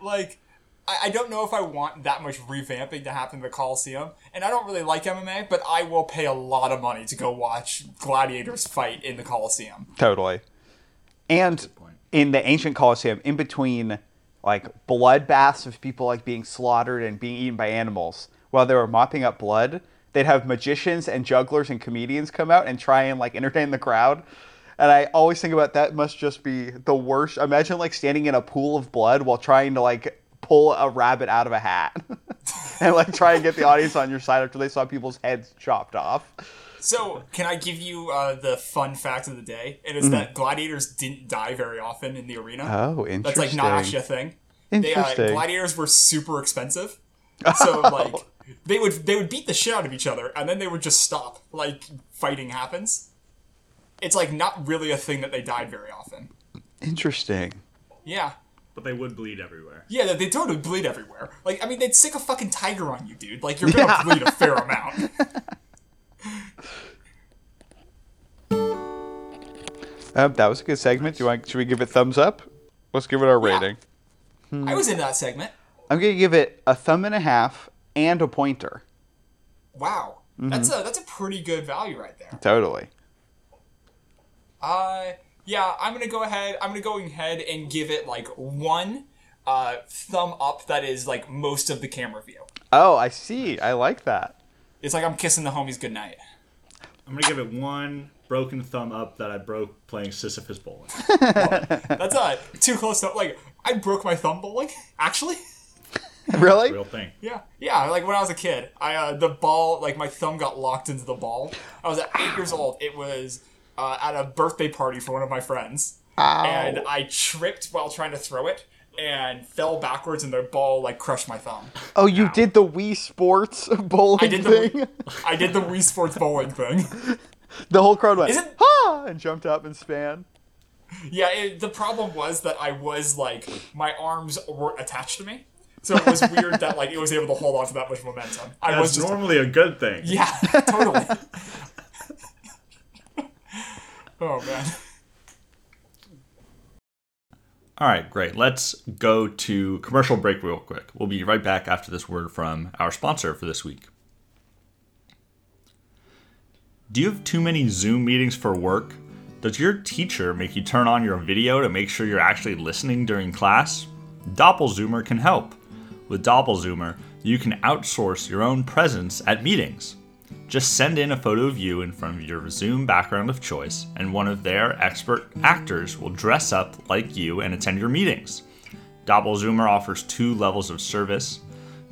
B: Like, I, I don't know if I want that much revamping to happen in the Coliseum, and I don't really like MMA, but I will pay a lot of money to go watch gladiators fight in the Coliseum.
C: Totally. And in the ancient Colosseum, in between like bloodbaths of people like being slaughtered and being eaten by animals, while they were mopping up blood, they'd have magicians and jugglers and comedians come out and try and like entertain the crowd. And I always think about that must just be the worst. Imagine like standing in a pool of blood while trying to like pull a rabbit out of a hat and like try and get the audience on your side after they saw people's heads chopped off.
B: So, can I give you uh, the fun fact of the day? It is
C: Mm-hmm.
B: that gladiators didn't die very often in the arena.
C: Oh, interesting.
B: That's like not actually a thing. They, uh,
C: Interesting.
B: gladiators were super expensive, so like they would they would beat the shit out of each other, and then they would just stop. Like fighting happens. It's like not really a thing that they died very often.
C: Interesting.
B: Yeah,
A: But they would bleed everywhere.
B: yeah, they, they totally bleed everywhere. Like I mean, they'd sick a fucking tiger on you, dude. Like you're gonna
C: Yeah.
B: bleed a fair amount.
C: Um, that was a good segment. Do you want? Should we give it thumbs up? Let's give it our
B: Yeah.
C: rating.
B: I was into that segment.
C: I'm gonna give it a thumb and a half and a pointer.
B: Wow. That's a that's a pretty good value right there.
C: Totally.
B: Uh, yeah, I'm gonna go ahead. I'm gonna go ahead and give it like one uh, thumb up. That is like most of the camera view.
C: Oh, I see. I like that.
B: It's like I'm kissing the homies goodnight.
A: I'm gonna give it one broken thumb up that I broke playing Sisyphus bowling.
B: That's uh too close to like I broke my thumb bowling. Actually,
C: Really?
A: Real thing.
B: yeah, yeah. Like when I was a kid, I uh, the ball like my thumb got locked into the ball. I was at eight years old. It was uh, at a birthday party for one of my friends, and I tripped while trying to throw it and fell backwards, and the ball like crushed my thumb.
C: Oh, you did the Wii Sports bowling
B: I did the
C: thing?
B: I did the Wii Sports bowling thing.
C: The whole crowd went,
B: Isn't-
C: ha! And jumped up and span.
B: Yeah, it, the problem was that I was like my arms were attached to me, so it was weird that like it was able to hold on to that much momentum. I was
A: That's
B: just
A: normally a good thing.
B: yeah, totally. oh man.
A: All right, great. Let's go to commercial break real quick. We'll be right back after this word from our sponsor for this week. Do you have too many Zoom meetings for work? Does your teacher make you turn on your video to make sure you're actually listening during class? DoppelZoomer can help. With DoppelZoomer, you can outsource your own presence at meetings. Just send in a photo of you in front of your Zoom background of choice, and one of their expert actors will dress up like you and attend your meetings. DoppelZoomer offers two levels of service.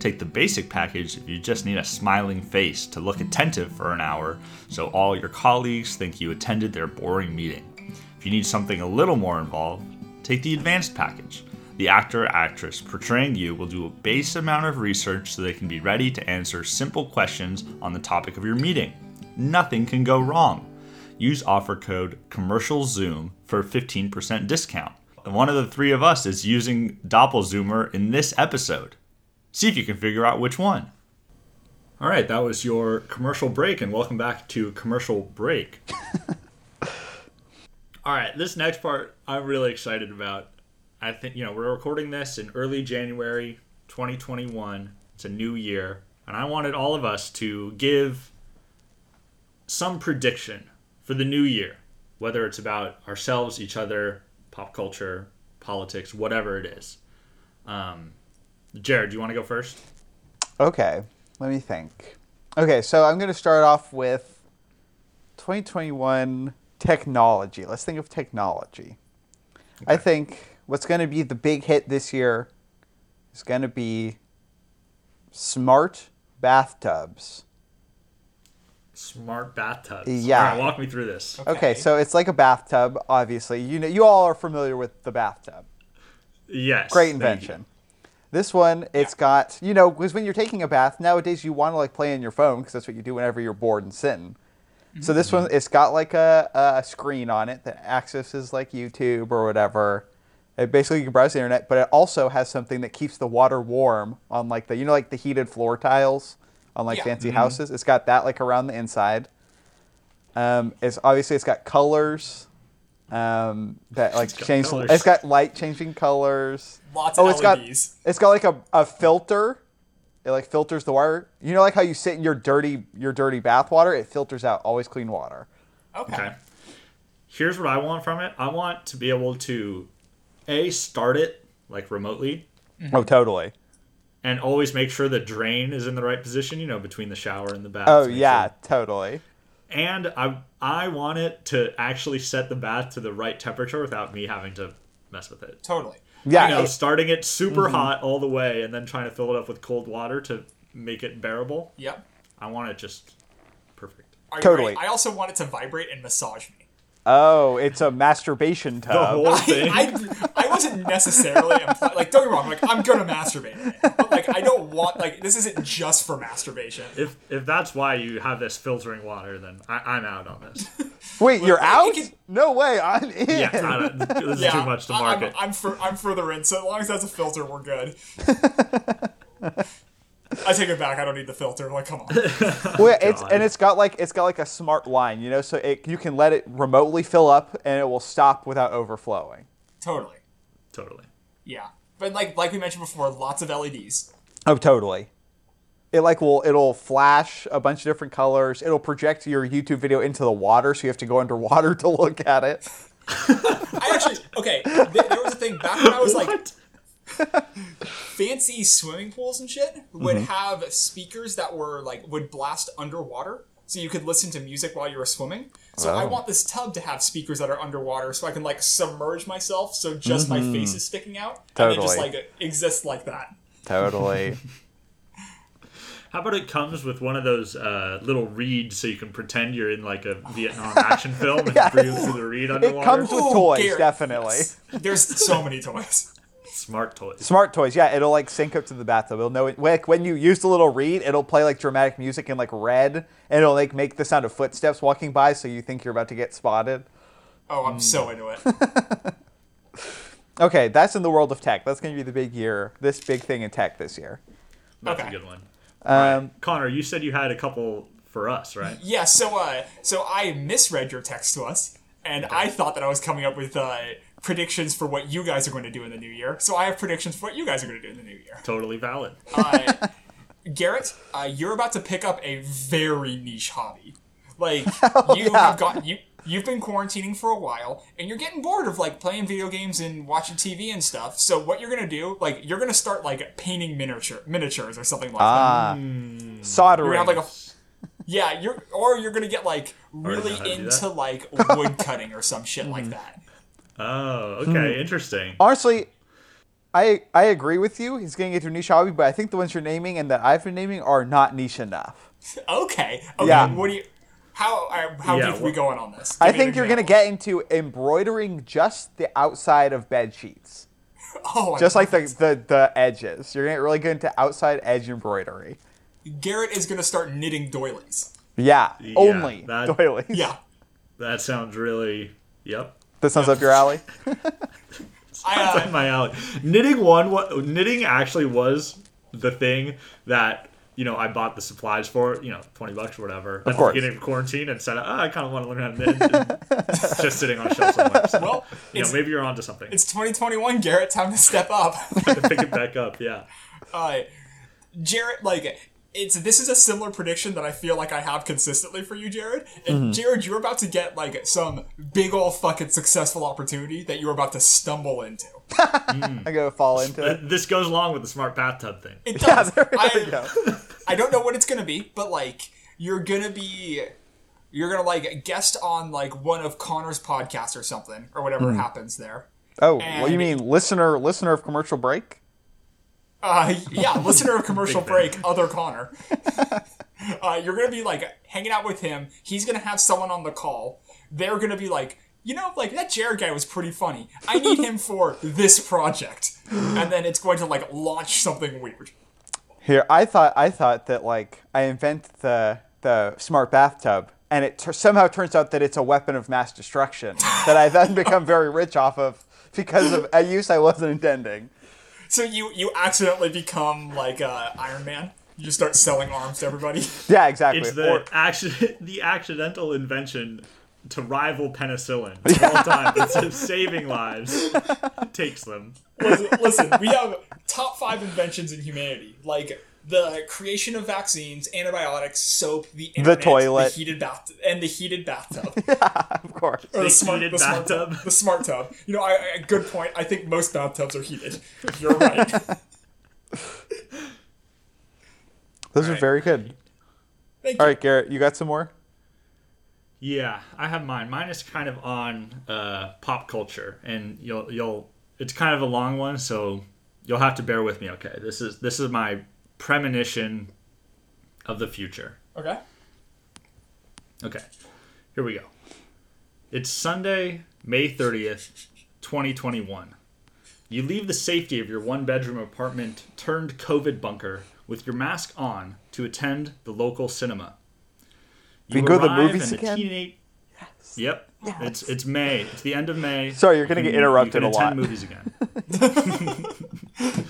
A: Take the basic package if you just need a smiling face to look attentive for an hour so all your colleagues think you attended their boring meeting. If you need something a little more involved, take the advanced package. The actor or actress portraying you will do a base amount of research so they can be ready to answer simple questions on the topic of your meeting. Nothing can go wrong. Use offer code COMMERCIALZOOM for a 15% discount. And one of the three of us is using DoppelZoomer in this episode. See if you can figure out which one. All right, that was your commercial break, and welcome back to commercial break. All right, this next part I'm really excited about. I think, you know, we're recording this in early January 2021. It's a new year, and I wanted all of us to give some prediction for the new year, whether it's about ourselves, each other, pop culture, politics, whatever it is. Um, Jared, do you want to go first?
C: Okay, let me think. Okay, so I'm going to start off with 2021 technology. Let's think of technology. I think what's going to be the big hit this year is going to be smart bathtubs.
A: Smart bathtubs.
C: Yeah.
A: All right, walk me through this.
C: Okay, so it's like a bathtub, obviously. You know, you all are familiar with the bathtub.
A: Yes.
C: Great invention. This one, it's got you know, because when you're taking a bath nowadays, you want to like play on your phone because that's what you do whenever you're bored and sitting. So mm-hmm. this one, it's got like a, a screen on it that accesses like YouTube or whatever. It basically you can browse the internet, but it also has something that keeps the water warm on like the you know like the heated floor tiles on like
B: Yeah.
C: fancy houses. It's got that like around the inside. Um, it's obviously it's got colors. Um, that like
A: got
C: change.
A: colors.
C: It's got light changing colors.
B: Lots
C: Oh,
B: of
C: it's got it's got like a, a filter. It like filters the water. You know, like how you sit in your dirty your dirty bath water. It filters out always clean water.
B: Okay.
A: Okay. Here's what I want from it. I want to be able to a start it like remotely
C: Oh, totally.
A: and always make sure the drain is in the right position, you know, between the shower and the bath.
C: Oh yeah,
A: sure-
C: totally.
A: And I I want it to actually set the bath to the right temperature without me having to mess with it.
B: Totally.
C: Yeah,
A: You know,
C: it-
A: starting it super
C: Mm-hmm.
A: hot all the way and then trying to fill it up with cold water to make it bearable.
B: Yep.
A: I want it just perfect.
B: Are you
C: Totally.
B: I also want it to vibrate and massage me.
C: Oh, it's a masturbation tub.
A: The whole thing.
B: I, I, I wasn't necessarily imply- like don't get me wrong like I'm gonna masturbate but like I don't want like this isn't just for masturbation.
A: if if that's why you have this filtering water, then I, I'm out on this.
C: Wait, you're out?
B: can-
C: no way, I'm in.
A: Yeah, I don't, this is too much to market.
B: I'm, I'm, fur- I'm further in, so as long as that's a filter, we're good. I take it back. I don't need the filter. Like, come on.
C: Well, it's and it's got like it's got like a smart line, you know, so it, you can let it remotely fill up and it will stop without overflowing.
B: totally.
A: totally.
B: Yeah. But like like we mentioned before, lots of LEDs.
C: Oh, totally. it like will it'll flash a bunch of different colors. It'll project your YouTube video into the water, so you have to go underwater to look at it.
B: I actually okay. Th- there was a thing back when I was like
A: What?
B: Fancy swimming pools and shit would have speakers that were like would blast underwater so you could listen to music while you were swimming so i want this tub to have speakers that are underwater so i can like submerge myself so just my face is sticking out and then just like exist like that
C: Totally.
A: How about it comes with one of those uh, little reeds so you can pretend you're in like a Vietnam action film and
C: Yes.
A: breathe through the reed underwater?
C: it
A: underwater?
C: comes with
B: Ooh,
C: toys,
B: Garrett.
C: definitely.
B: there's so many toys
A: Smart toys.
C: Smart toys, yeah. It'll like sync up to the bathtub. It'll know it, like when you use the little reed, it'll play like dramatic music in like red, and it'll like make the sound of footsteps walking by, so you think you're about to get spotted.
B: oh i'm so into it
C: Okay, that's in the world of tech. That's going to be the big year, this big thing in tech this year.
A: That's
B: Okay.
A: a good one.
C: Um,
A: Connor, you said you had a couple for us, right?
B: yeah so uh so i misread your text to us and i thought that i was coming up with uh predictions for what you guys are going to do in the new year so i have predictions for what you guys are going to do in the new year
A: Totally valid.
B: uh, Garrett, uh, you're about to pick up a very niche hobby. Like you
C: Oh, yeah.
B: have got you you've been quarantining for a while and you're getting bored of like playing video games and watching TV and stuff. So what you're gonna do, like you're gonna start like painting miniature miniatures or something like that.
C: ah,
B: You're
C: soldering.
B: gonna have like a yeah, you're or you're gonna get like really
A: know how to do
B: into like wood cutting or some shit like that.
A: Oh, okay,
C: Hmm.
A: interesting.
C: Honestly, I I agree with you. He's getting into a niche hobby, but I think the ones you're naming and that I've been naming are not niche enough.
B: Okay, okay.
C: Yeah.
B: What do you? How uh, how
A: Yeah,
B: deep are we going on this?
C: I
B: Give me an
C: think you're gonna get into embroidering just the outside of bed sheets,
B: oh, I
C: just like the, the the edges. You're gonna get really good into outside edge embroidery.
B: Garrett is gonna start knitting doilies.
C: Yeah, only
A: that-
C: doilies.
B: Yeah,
A: That sounds really. Yep.
C: That sounds up your alley.
B: I,
A: That's
B: uh,
A: up my alley. Knitting one. What knitting actually was the thing that you know I bought the supplies for. You know, twenty bucks or whatever. Of at
C: course.
A: the beginning of quarantine, and said, oh, I kind of want to learn how to knit. And it's just sitting on a shelf somewhere. So,
B: well,
A: you know,
B: it's,
A: maybe you're onto something.
B: it's 2021, Garrett. Time to step up.
A: to pick it back up. Yeah.
B: All right. Jared, like, it's this is a similar prediction that I feel like I have consistently for you, Jared. And Jared, you're about to get like some big old fucking successful opportunity that you're about to stumble into.
C: I go fall into
A: Uh,
C: it.
A: This goes along with the smart bathtub thing.
B: It
C: Yeah,
B: does.
C: there, there
B: I,
C: we go.
B: I don't know what it's gonna be, but like you're gonna be you're gonna like guest on like one of Connor's podcasts or something or whatever happens there.
C: Oh, what do you mean, listener? Listener of commercial break?
B: Uh, yeah, listener of commercial break, other Connor. uh, you're gonna be like hanging out with him. He's gonna have someone on the call. They're gonna be like, you know, like that Jared guy was pretty funny. I need him for this project, and then it's going to like launch something weird.
C: Here, I thought I thought that like I invent the the smart bathtub, and it tur somehow turns out that it's a weapon of mass destruction that I then become very rich off of because of a use I wasn't intending.
B: So you you accidentally become like uh, Iron Man. You just start selling arms to everybody.
C: Yeah, exactly.
A: It's the
C: Or-
A: accident, the accidental invention to rival penicillin all time. Instead of saving lives, takes them.
B: listen, listen, we have top five inventions in humanity, like the creation of vaccines, antibiotics, soap, the internet,
C: toilet.
B: the heated bath, and the heated bathtub,
C: of course.
B: or the,
A: The
B: smart,
A: heated
B: the smart
A: bathtub.
B: tub, the smart tub. You know, I, I, good point. I think most bathtubs are heated. You're right.
C: Those are
A: Right.
C: very good.
B: Thank you.
C: All right, Garrett, you got some more?
A: Yeah, I have mine. Mine is kind of on uh, pop culture, and you'll you'll. It's kind of a long one, so you'll have to bear with me. Okay, this is this is my premonition of the future.
B: Okay.
A: Okay, here we go. It's Sunday, May 30th, 2021. You leave the safety of your one bedroom apartment turned COVID bunker with your mask on to attend the local cinema.
C: We go to the
A: arrive
C: movies
A: and a
C: again?
A: teenage- Yep. It's it's May. It's the end of May.
C: Sorry, you're gonna get interrupted
A: you
C: a
A: can attend
C: lot.
A: movies again.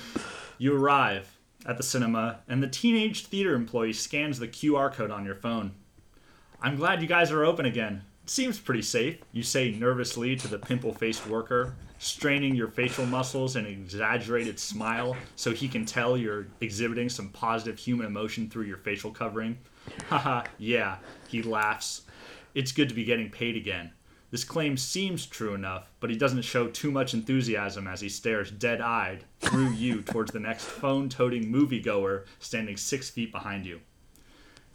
A: you arrive at the cinema, and the teenage theater employee scans the QR code on your phone. I'm glad you guys are open again. Seems pretty safe, you say nervously to the pimple faced worker, straining your facial muscles in an exaggerated smile so he can tell you're exhibiting some positive human emotion through your facial covering. Haha, yeah, he laughs. It's good to be getting paid again. This claim seems true enough, but he doesn't show too much enthusiasm as he stares dead eyed through you towards the next phone toting moviegoer standing six feet behind you.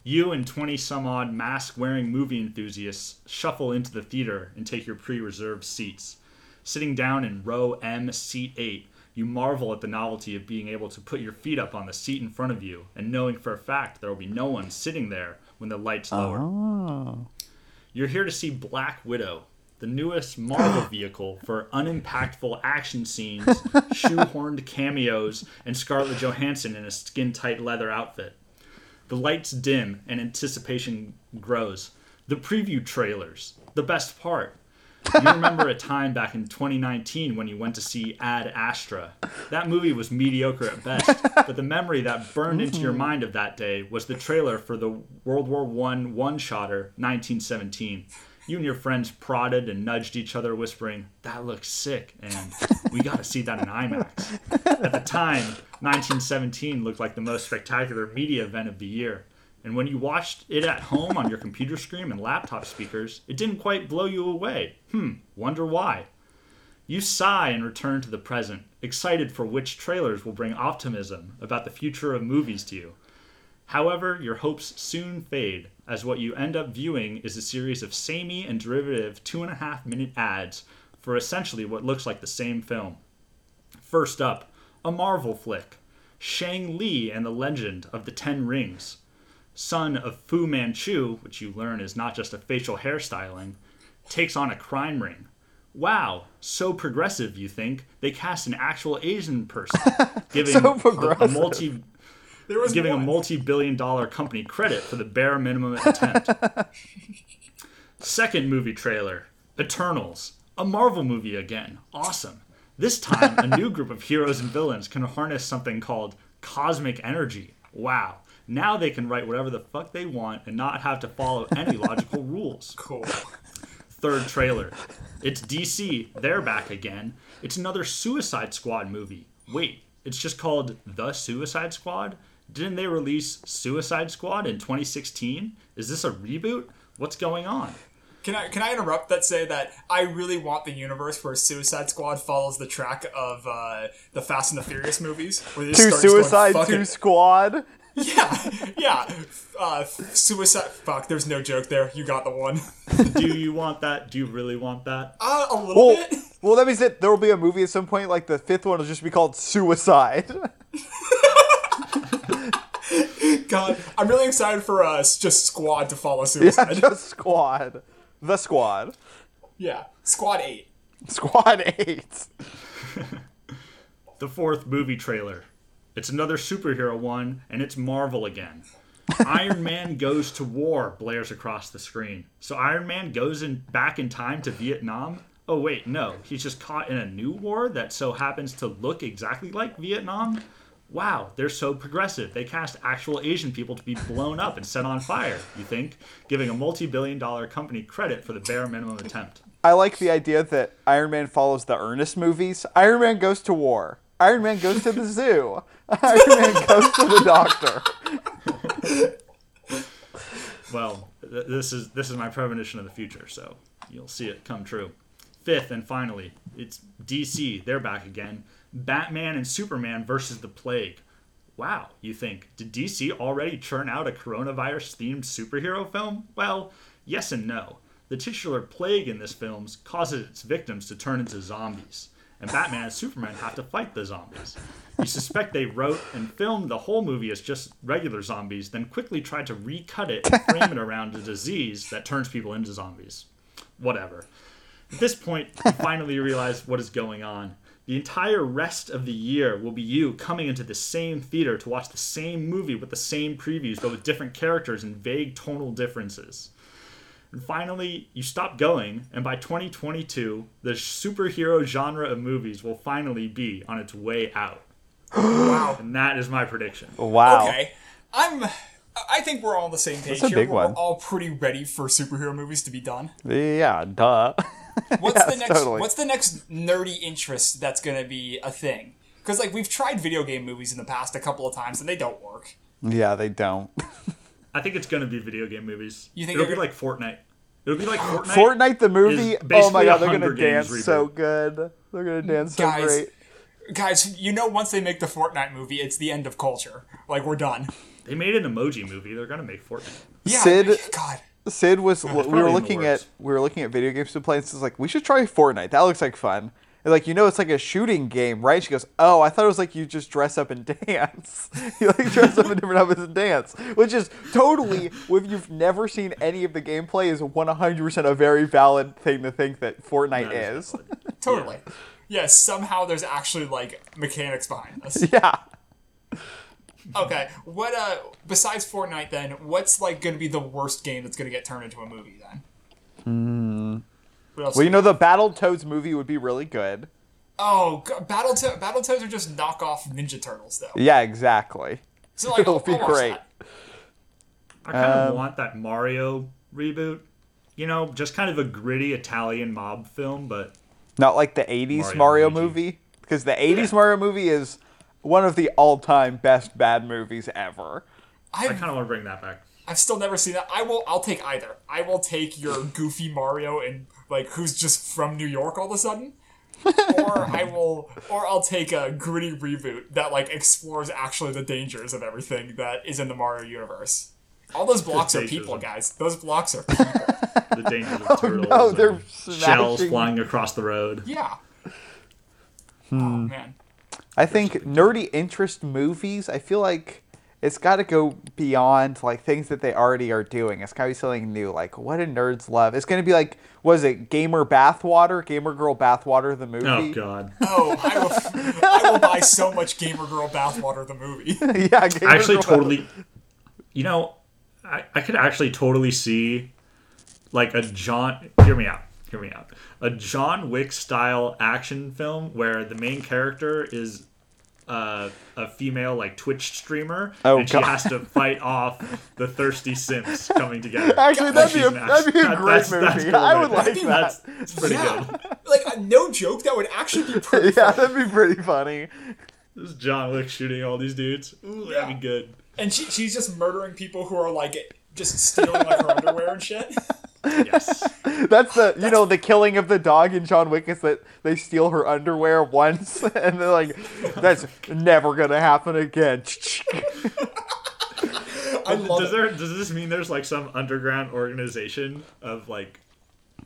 A: You and 20 some odd mask wearing movie enthusiasts shuffle into the theater and take your pre reserved seats. Sitting down in row M, seat 8, you marvel at the novelty of being able to put your feet up on the seat in front of you and knowing for a fact there will be no one sitting there when the lights lower.
C: Oh.
A: You're here to see Black Widow, the newest Marvel vehicle for unimpactful action scenes, shoehorned cameos, and Scarlett Johansson in a skin tight leather outfit. The lights dim and anticipation grows. The preview trailers, the best part. You remember a time back in 2019 when you went to see Ad Astra. That movie was mediocre at best, but the memory that burned into your mm-hmm. mind of that day was the trailer for the World War I one-shotter 1917. You and your friends prodded and nudged each other, whispering, That looks sick, and we gotta see that in IMAX. At the time, 1917 looked like the most spectacular media event of the year. And when you watched it at home on your computer screen and laptop speakers, it didn't quite blow you away. Hmm, wonder why. You sigh and return to the present, excited for which trailers will bring optimism about the future of movies to you. However, your hopes soon fade, as what you end up viewing is a series of samey and derivative two and a half minute ads for essentially what looks like the same film. First up, a Marvel flick Shang-Chi and the Legend of the Ten Rings. Son of Fu Manchu, which you learn is not just a facial hairstyling, takes on a crime ring. Wow, so progressive, you think? They cast an actual Asian person, giving
C: So
A: a- a multi
B: There was
A: giving a multi-billion dollar company credit for the bare minimum attempt. Second movie trailer, Eternals, a Marvel movie again. Awesome. This time, a new group of heroes and villains can harness something called cosmic energy. Wow. Now they can write whatever the fuck they want and not have to follow any logical rules
B: cool.
A: third trailer. It's DC. They're back again. It's another Suicide Squad movie. Wait, it's just called The Suicide Squad? Didn't they release Suicide Squad in 2016? Is this a reboot? What's going on?
B: Can I can I interrupt that say that I really want the universe where Suicide Squad follows the track of uh, the Fast and the Furious movies, where they
C: Two
B: start just going
C: suicide,
B: fucking-
C: two squad.
B: Yeah, yeah. Uh, suicide. Fuck. There's no joke there. You got the one.
A: Do you want that? Do you really want that?
B: Uh, a little
C: Well,
B: bit.
C: well, that means that there will be a movie at some point. Like the fifth one will just be called Suicide.
B: God, I'm really excited for us just Squad to follow
C: yeah,
B: Suicide.
C: just squad. The squad.
B: yeah. Squad Eight.
C: Squad eight.
A: The fourth movie trailer. It's another superhero one, and it's Marvel again. Iron Man goes to war blares across the screen. So Iron Man goes in back in time to Vietnam? Oh wait, no. He's just caught in a new war that so happens to look exactly like Vietnam? Wow, they're so progressive. They cast actual Asian people to be blown up and set on fire, you think, giving a multi-billion dollar company credit for the bare minimum attempt.
C: I like the idea that Iron Man follows the Ernest movies. Iron Man goes to war. Iron Man goes to the zoo. Iron Man goes to the doctor.
A: Well, th- this is this is my premonition of the future, so you'll see it come true. Fifth and finally, it's DC. They're back again. Batman and Superman versus the Plague. Wow, you think did DC already churn out a coronavirus themed superhero film? Well, yes and no. The titular plague in this film causes its victims to turn into zombies, and Batman and Superman have to fight the zombies. You suspect they wrote and filmed the whole movie as just regular zombies, then quickly tried to recut it and frame it around a disease that turns people into zombies. Whatever. At this point, you finally realize what is going on. The entire rest of the year will be you coming into the same theater to watch the same movie with the same previews, but with different characters and vague tonal differences. And finally, you stop going, and by 2022, the superhero genre of movies will finally be on its way out.
B: Wow.
A: And that is my prediction.
C: Wow.
B: Okay. I'm I think we're all on the same page
C: a
B: here.
C: big
B: we're
C: one.
B: all pretty ready for superhero movies to be done.
C: Yeah, duh.
B: What's
C: Yes,
B: the next?
C: totally.
B: What's the next nerdy interest that's gonna be a thing? Because like we've tried video game movies in the past a couple of times and they don't work.
C: yeah, they don't.
A: I think it's gonna be video game movies.
B: You think
A: it'll
B: they're
A: be like Fortnite? It'll be like Fortnite.
C: Fortnite the movie. Oh my god, they're gonna
A: Hunger Games
C: dance so good. They're gonna dance so
B: Guys,
C: great.
B: Guys, you know once they make the Fortnite movie, it's the end of culture. Like we're done.
A: They made an emoji movie. They're gonna make Fortnite.
B: Yeah.
C: Sid-
B: God.
C: Sid was. we were looking at we were looking at video games to play, and Sid's like, we should try Fortnite. That looks like fun. And like you know, it's like a shooting game, right? She goes, oh, I thought it was like you just dress up and dance. you like dress up in different outfits and dance, which is totally. If you've never seen any of the gameplay, is one hundred percent a very valid thing to think that Fortnite
A: That
C: is.
A: is valid.
B: Totally. Yes, somehow there's actually like mechanics behind this.
C: yeah.
B: Okay, what uh besides Fortnite then, what's like gonna be the worst game that's gonna get turned into a movie then? Hmm. What else?
C: Well, you know, the Battletoads movie would be really good.
B: oh, God, Battletoads Battletoads are just knockoff Ninja Turtles though.
C: Yeah, exactly.
B: So like,
C: It'll
B: I'll,
C: be
B: I'll
C: great.
B: that.
A: I kind of
C: Um,
A: want that Mario reboot. You know, just kind of a gritty Italian mob film, but
C: Not like the 80s Mario,
A: Mario
C: movie. Because the 80s Mario movie is one of the all time best bad movies ever.
A: I
B: I've,
A: kind of want to bring that back.
B: I've still never seen that. I will. I'll take either. I will take your goofy Mario and like who's just from New York all of a sudden, or I will, or I'll take a gritty reboot that like explores actually the dangers of everything that is in the Mario universe. All those blocks are people, guys. Those blocks are people.
A: The dangers of turtles.
C: Oh, no, they're
A: shells
C: smashing-
A: flying across the road.
B: yeah.
C: Hmm.
B: Oh man.
C: I think nerdy interest movies, I feel like it's got to go beyond like things that they already are doing. It's got to be something new. Like, what do nerds love? It's going to be like, was it Gamer Bathwater? Gamer Girl Bathwater, the movie?
A: Oh god.
B: Oh, I will. I will buy so much Gamer Girl Bathwater the movie.
C: yeah, Gamer
A: I actually
C: Girl
A: totally you know I, I could actually totally see like a john hear me out hear me out a john wick style action film where the main character is uh, a female like twitch streamer
C: Oh,
A: and she
C: God.
A: has to fight off the thirsty simps coming together
C: Actually, that'd be a,
A: She's
C: that'd be a
A: action-
C: great
A: that's- that's
C: movie. I would
A: perfect.
C: like
A: that's,
C: that.
A: that's pretty
B: Yeah.
A: good
B: Like uh, no joke, that would actually be pretty.
C: Yeah,
B: funny.
C: that'd be pretty funny.
A: this is john wick shooting all these dudes Ooh, that'd be good
B: And she, she's just murdering people who are like just stealing like her underwear and shit.
A: Yes
C: That's the you know the killing of the dog in John Wick is that they steal her underwear once and they're like that's never gonna happen again.
B: I love
A: does
B: it.
A: there does this mean there's like some underground organization of like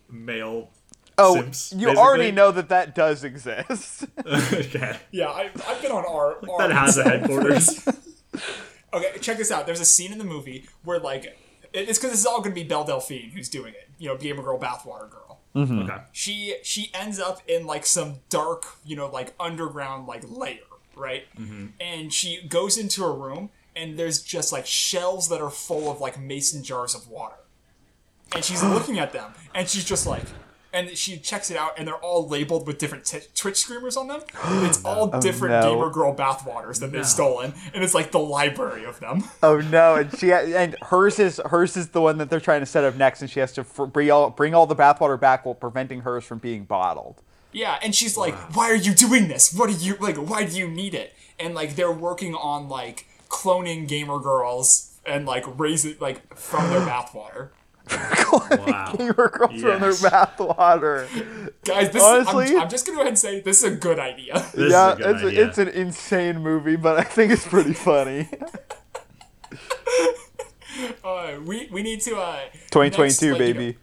A: male
C: Oh,
A: simps,
C: you already know that that does exist.
A: okay
B: Yeah, I, I've been on R. R
A: that has a headquarters
B: Okay, check this out. There's a scene in the movie where like it- it's because this is all going to be Belle Delphine who's doing it. You know, Gamer Girl, Bathwater Girl. Mm-hmm.
A: okay
B: She she ends up in like some dark, you know, like underground like layer, right? Mm-hmm. And she goes into a room and there's just like shelves that are full of like mason jars of water. And she's looking at them and she's just like and she checks it out and they're all labeled with different t- Twitch screamers on them. It's all oh, different
C: no.
B: Gamer Girl bathwaters that they've stolen and it's like the library of them.
C: oh no! And she and hers is hers is the one that they're trying to set up next, and she has to fr- bring all bring all the bathwater back while preventing hers from being bottled.
B: Yeah, and she's like, "Why are you doing this? What are you like? Why do you need it?" And like they're working on like cloning gamer girls and like raising like from their bathwater.
A: Wow
C: Gamer girls from their bathwater.
B: Guys, this
C: Honestly-
B: I'm, I'm just gonna go ahead and say this is a good idea.
A: this
C: yeah,
A: is a good
C: it's
A: idea.
C: it's an insane movie, but I think it's pretty funny.
B: Uh, we we need to uh
C: 2022,
B: next, like, you know-
C: baby.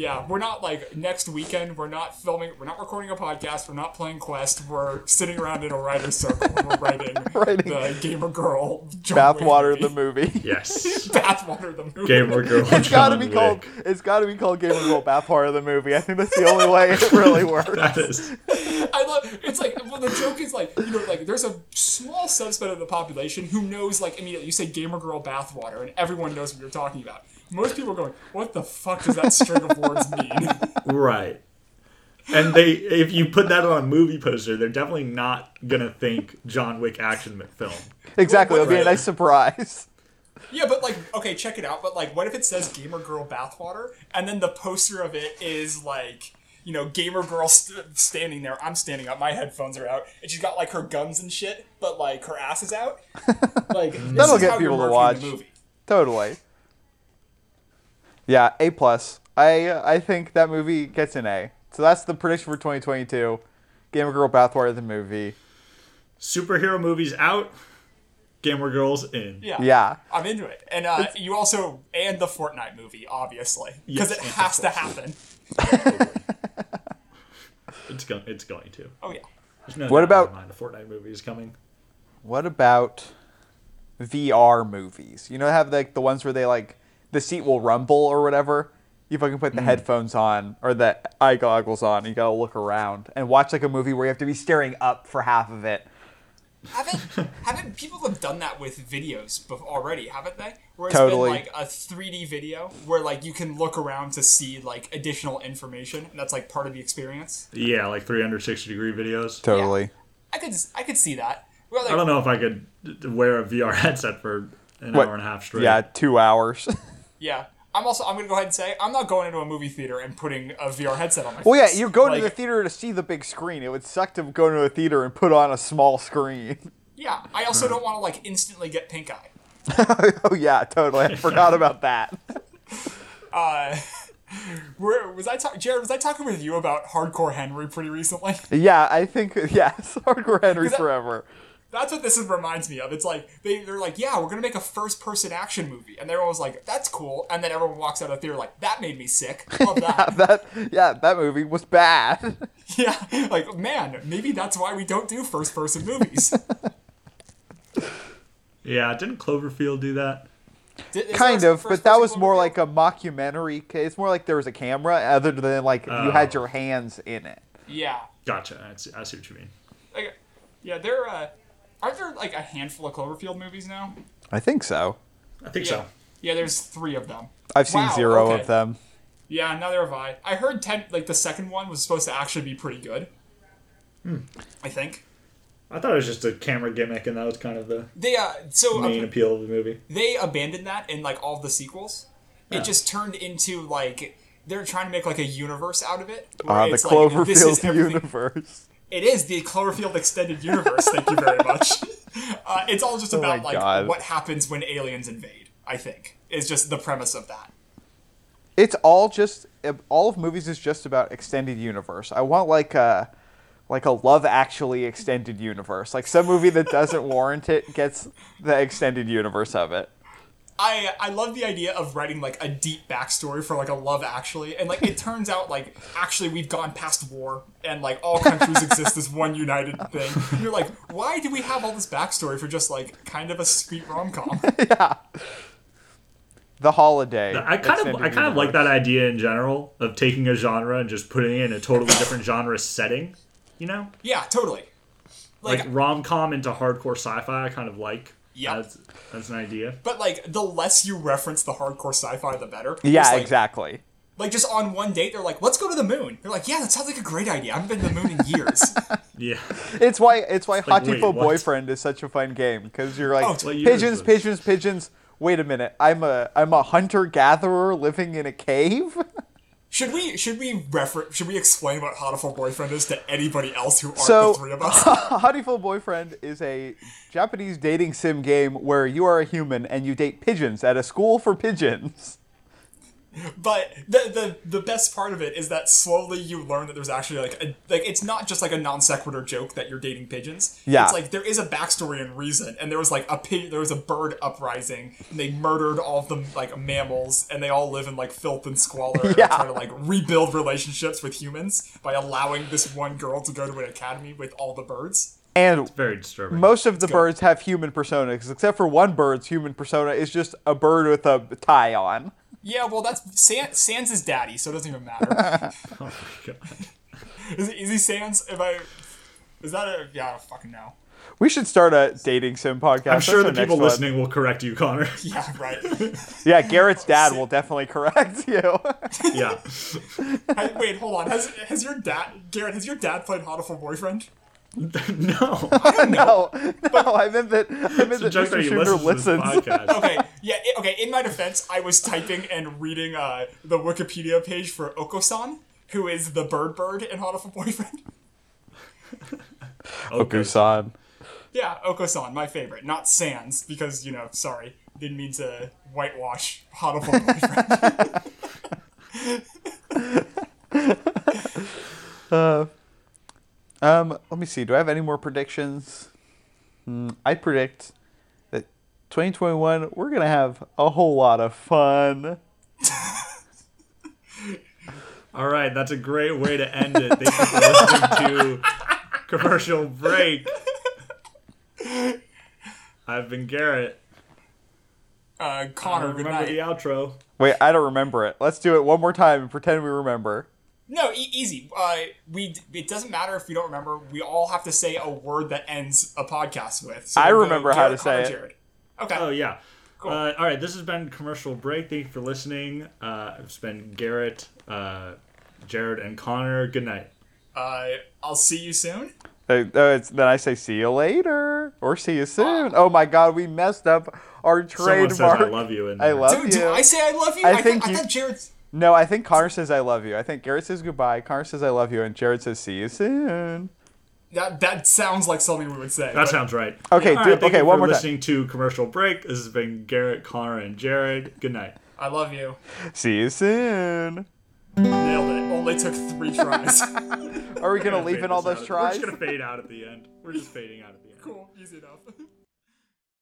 B: Yeah, we're not like next weekend. We're not filming. We're not recording a podcast. We're not playing Quest. We're sitting around in a writer's circle. and We're writing,
C: Writing.
B: the gamer girl John
C: Bathwater
B: Wick
C: the
B: movie.
C: movie.
A: yes
B: Bathwater the movie.
A: gamer girl
C: It's gotta be
A: Wick.
C: called. It's gotta be called Gamer Girl Bathwater the movie. I think that's the only way it really works.
A: that is
B: I love it's like well the joke is like you know like there's a small subset of the population who knows like immediately you say gamer girl bathwater and everyone knows what you're talking about. Most people are going, what the fuck does that string of words mean?
A: right and they if you put that on a movie poster they're definitely not gonna think john wick action film
C: Exactly. It'll be a nice surprise.
B: Yeah, but like, okay, check it out. But like, what if it says "gamer girl bathwater" and then the poster of it is like, you know, gamer girl st- standing there. I'm standing up. My headphones are out, and she's got like her guns and shit, but like her ass is out. Like
C: That'll get people to
B: marketing the
C: watch.
B: movie.
C: Totally. Yeah, A plus. I I think that movie gets an A. So that's the prediction for 2022. Gamer Girl Bathwater the movie.
A: Superhero movies out. Gamer girls in.
B: Yeah.
C: Yeah.
B: I'm into it, and uh, you also and the Fortnite movie, obviously, because
A: Yes,
B: it has to happen.
A: It's going. It's going to.
B: Oh yeah.
A: No
C: What about-
A: my mind the Fortnite movie is coming?
C: What about VR movies? You know, have like the ones where they like the seat will rumble or whatever. You fucking put the hmm. headphones on or the eye goggles on. And you gotta look around and watch like a movie where you have to be staring up for half of it.
B: Haven't haven't people have done that with videos bef- already? Haven't they? Where it's
C: Totally.
B: been like a 3D video where like you can look around to see like additional information, and that's like part of the experience.
A: Yeah, like 360 degree videos.
C: Totally.
B: I could I could see that. Well, like,
A: I don't know if I could wear a VR headset for an
C: What-
A: hour and a half straight.
C: Yeah, two hours.
B: Yeah, I'm also I'm gonna go ahead and say I'm not going into a movie theater and putting a VR headset on my.
C: well, yeah, you go
B: Like,
C: to the theater to see the big screen. It would suck to go to a theater and put on a small screen.
B: Yeah, I also don't want to like instantly get pink eye.
C: oh yeah, totally. I forgot about that.
B: Uh, where was I talking? Jared, was I talking with you about Hardcore Henry pretty recently?
C: Yeah, I think yes, hardcore Henry forever.
B: That's what this is, reminds me of. It's like they, they're like, yeah, we're gonna make a first-person action movie, and everyone was like, that's cool, and then everyone walks out of the theater like, that made me sick. Love that.
C: That yeah, that movie was bad.
B: yeah, like man, maybe that's why we don't do first-person movies.
A: Yeah, didn't Cloverfield do that?
B: Did-
C: kind of, but that was more like a mockumentary. It's more like there was a camera, other than like you
A: Oh.
C: had your hands in it.
B: yeah,
A: Gotcha. I see, I see what you mean.
B: like, yeah. There uh, aren't there like a handful of Cloverfield movies now?
C: I think so.
A: I think
B: Yeah,
A: so.
B: yeah. There's three of them.
C: I've seen
B: Wow,
C: zero
B: okay.
C: of them.
B: Yeah, neither have I. I heard ten, like the second one was supposed to actually be pretty good.
C: Hmm.
B: I think
A: I thought it was just a camera gimmick, and that was kind of the
B: they uh so
A: main
B: uh,
A: appeal of the movie.
B: they abandoned that in like all the sequels.
A: Yeah.
B: It just turned into like they're trying to make like a universe out of it. where
C: Ah, the
B: it's like,
C: Cloverfield universe.
B: It is the Cloverfield extended universe. thank you very much. Uh, it's all just
C: Oh
B: about like
C: God.
B: what happens when aliens invade. I think is just the premise of that.
C: It's all just all of movies is just about extended universe. I want like a like a Love Actually extended universe. Like some movie that doesn't warrant it gets the extended universe of it.
B: I I love the idea of writing like a deep backstory for like a love actually, and like it turns out like actually we've gone past war and like all countries exist as one united thing. And you're like, why do we have all this backstory for just like kind of a sweet rom com?
C: yeah. The holiday.
A: I kind of,
C: extended
A: I kind of like that idea in general of taking a genre and just putting it in a totally different genre setting. You know,
B: yeah, totally. Like,
A: like rom com into hardcore sci-fi. I kind of like.
B: Yep.
A: That's that's an idea.
B: but like the less you reference the hardcore sci-fi, the better.
C: Yeah,
B: like,
C: exactly.
B: Like just on one date, they're like, "Let's go to the moon." They're like, "Yeah, that sounds like a great idea. I haven't been to the moon in years."
A: Yeah.
C: It's why it's why
A: like, wait,
C: Hatoful
A: what?
C: Boyfriend is such a fun game because you're like
B: Oh, it's
A: what year is
C: pigeons, pigeons, pigeons. Wait a minute, I'm a I'm a hunter gatherer living in a cave.
B: should we should we refer should we explain what Hatoful Boyfriend is to anybody else who aren't
C: So-
B: the three of us?
C: Hatoful Boyfriend is a Japanese dating sim game where you are a human and you date pigeons at a school for pigeons.
B: But the, the the best part of it is that slowly you learn that there's actually like a like it's not just like a non sequitur joke that you're dating pigeons.
C: Yeah.
B: It's like there is a backstory and reason, and there was like a pig, there was a bird uprising, and they murdered all of the like mammals, and they all live in like filth and squalor, and
C: Yeah.
B: are trying to like rebuild relationships with humans by allowing this one girl to go to an academy with all the birds.
C: And
A: Very disturbing.
C: most of the
B: go.
C: birds have human personas, except for one bird's human persona is just a bird with a tie on.
B: Yeah, well, that's Sans, Sans is daddy, so it doesn't even matter.
A: oh my god.
B: is, is he Sans? If I is that a yeah? I don't fucking know.
C: We should start a dating sim podcast.
A: I'm sure
C: That's
A: the people
C: next one.
A: listening will correct you, Connor.
B: Yeah, right.
C: Yeah, Garrett's dad will definitely correct you.
A: yeah.
B: Hey, Wait, hold on. Has has your dad, Garrett? Has your dad played Hatoful Boyfriend?
A: no.
C: no, no, I meant that. I meant that Mr.
A: he
C: Shooter
A: listens
C: listens.
B: Okay, yeah, i okay. In my defense, I was typing and reading uh, the Wikipedia page for Okosan, who is the bird bird in Hatoful Boyfriend.
A: Okay.
C: Okusan.
B: Yeah, Okosan, my favorite. Not Sans, because, you know, sorry. Didn't mean to whitewash Hatoful Boyfriend.
C: Um, let me see. Do I have any more predictions? Hmm, I predict that 2021 we're gonna have a whole lot of fun.
A: All right, that's a great way to end it. Thank you for listening to commercial break. I've been Garrett.
B: uh, Connor,
A: don't remember
B: night.
A: the outro.
C: Wait, I don't remember it. Let's do it one more time and pretend we remember.
B: No, e- easy. Uh, we it doesn't matter if we don't remember. We all have to say a word that ends a podcast with. So
C: I
B: we'll go
C: remember how to say
B: Connor,
C: it.
B: Jared. Okay.
A: Oh yeah.
B: Cool.
A: Uh, all right, this has been commercial break. Thank you for listening. Uh, it's been Garrett, uh, Jared, and Connor. Good night.
B: Uh, I'll see you soon.
C: Uh, uh, it's, then I say see you later or see you soon. Oh my god, we messed up our
A: Someone says
C: trademark.
A: I love you. In
C: I love
B: Dude,
C: you.
B: do I say I love you?
C: I
B: I, th-
C: think
B: I thought Jared's.
C: No, I think Connor says I love you. I think Garrett says goodbye. Connor says I love you, and Jared says see you soon.
B: That that sounds like something we would say.
A: That
B: but-
A: sounds right.
C: Okay,
A: All
C: do-
A: right, thank
C: okay,
A: you
C: one
A: for
C: more time.
A: listening to commercial break. This has been Garrett, Connor, and Jared. Good night.
B: I love you.
C: See you soon.
B: Nailed it. Only took three tries.
C: Are we gonna leave in all those
A: out.
C: tries?
A: We're just gonna fade out at the end. We're just fading out at the end.
B: cool. Easy enough.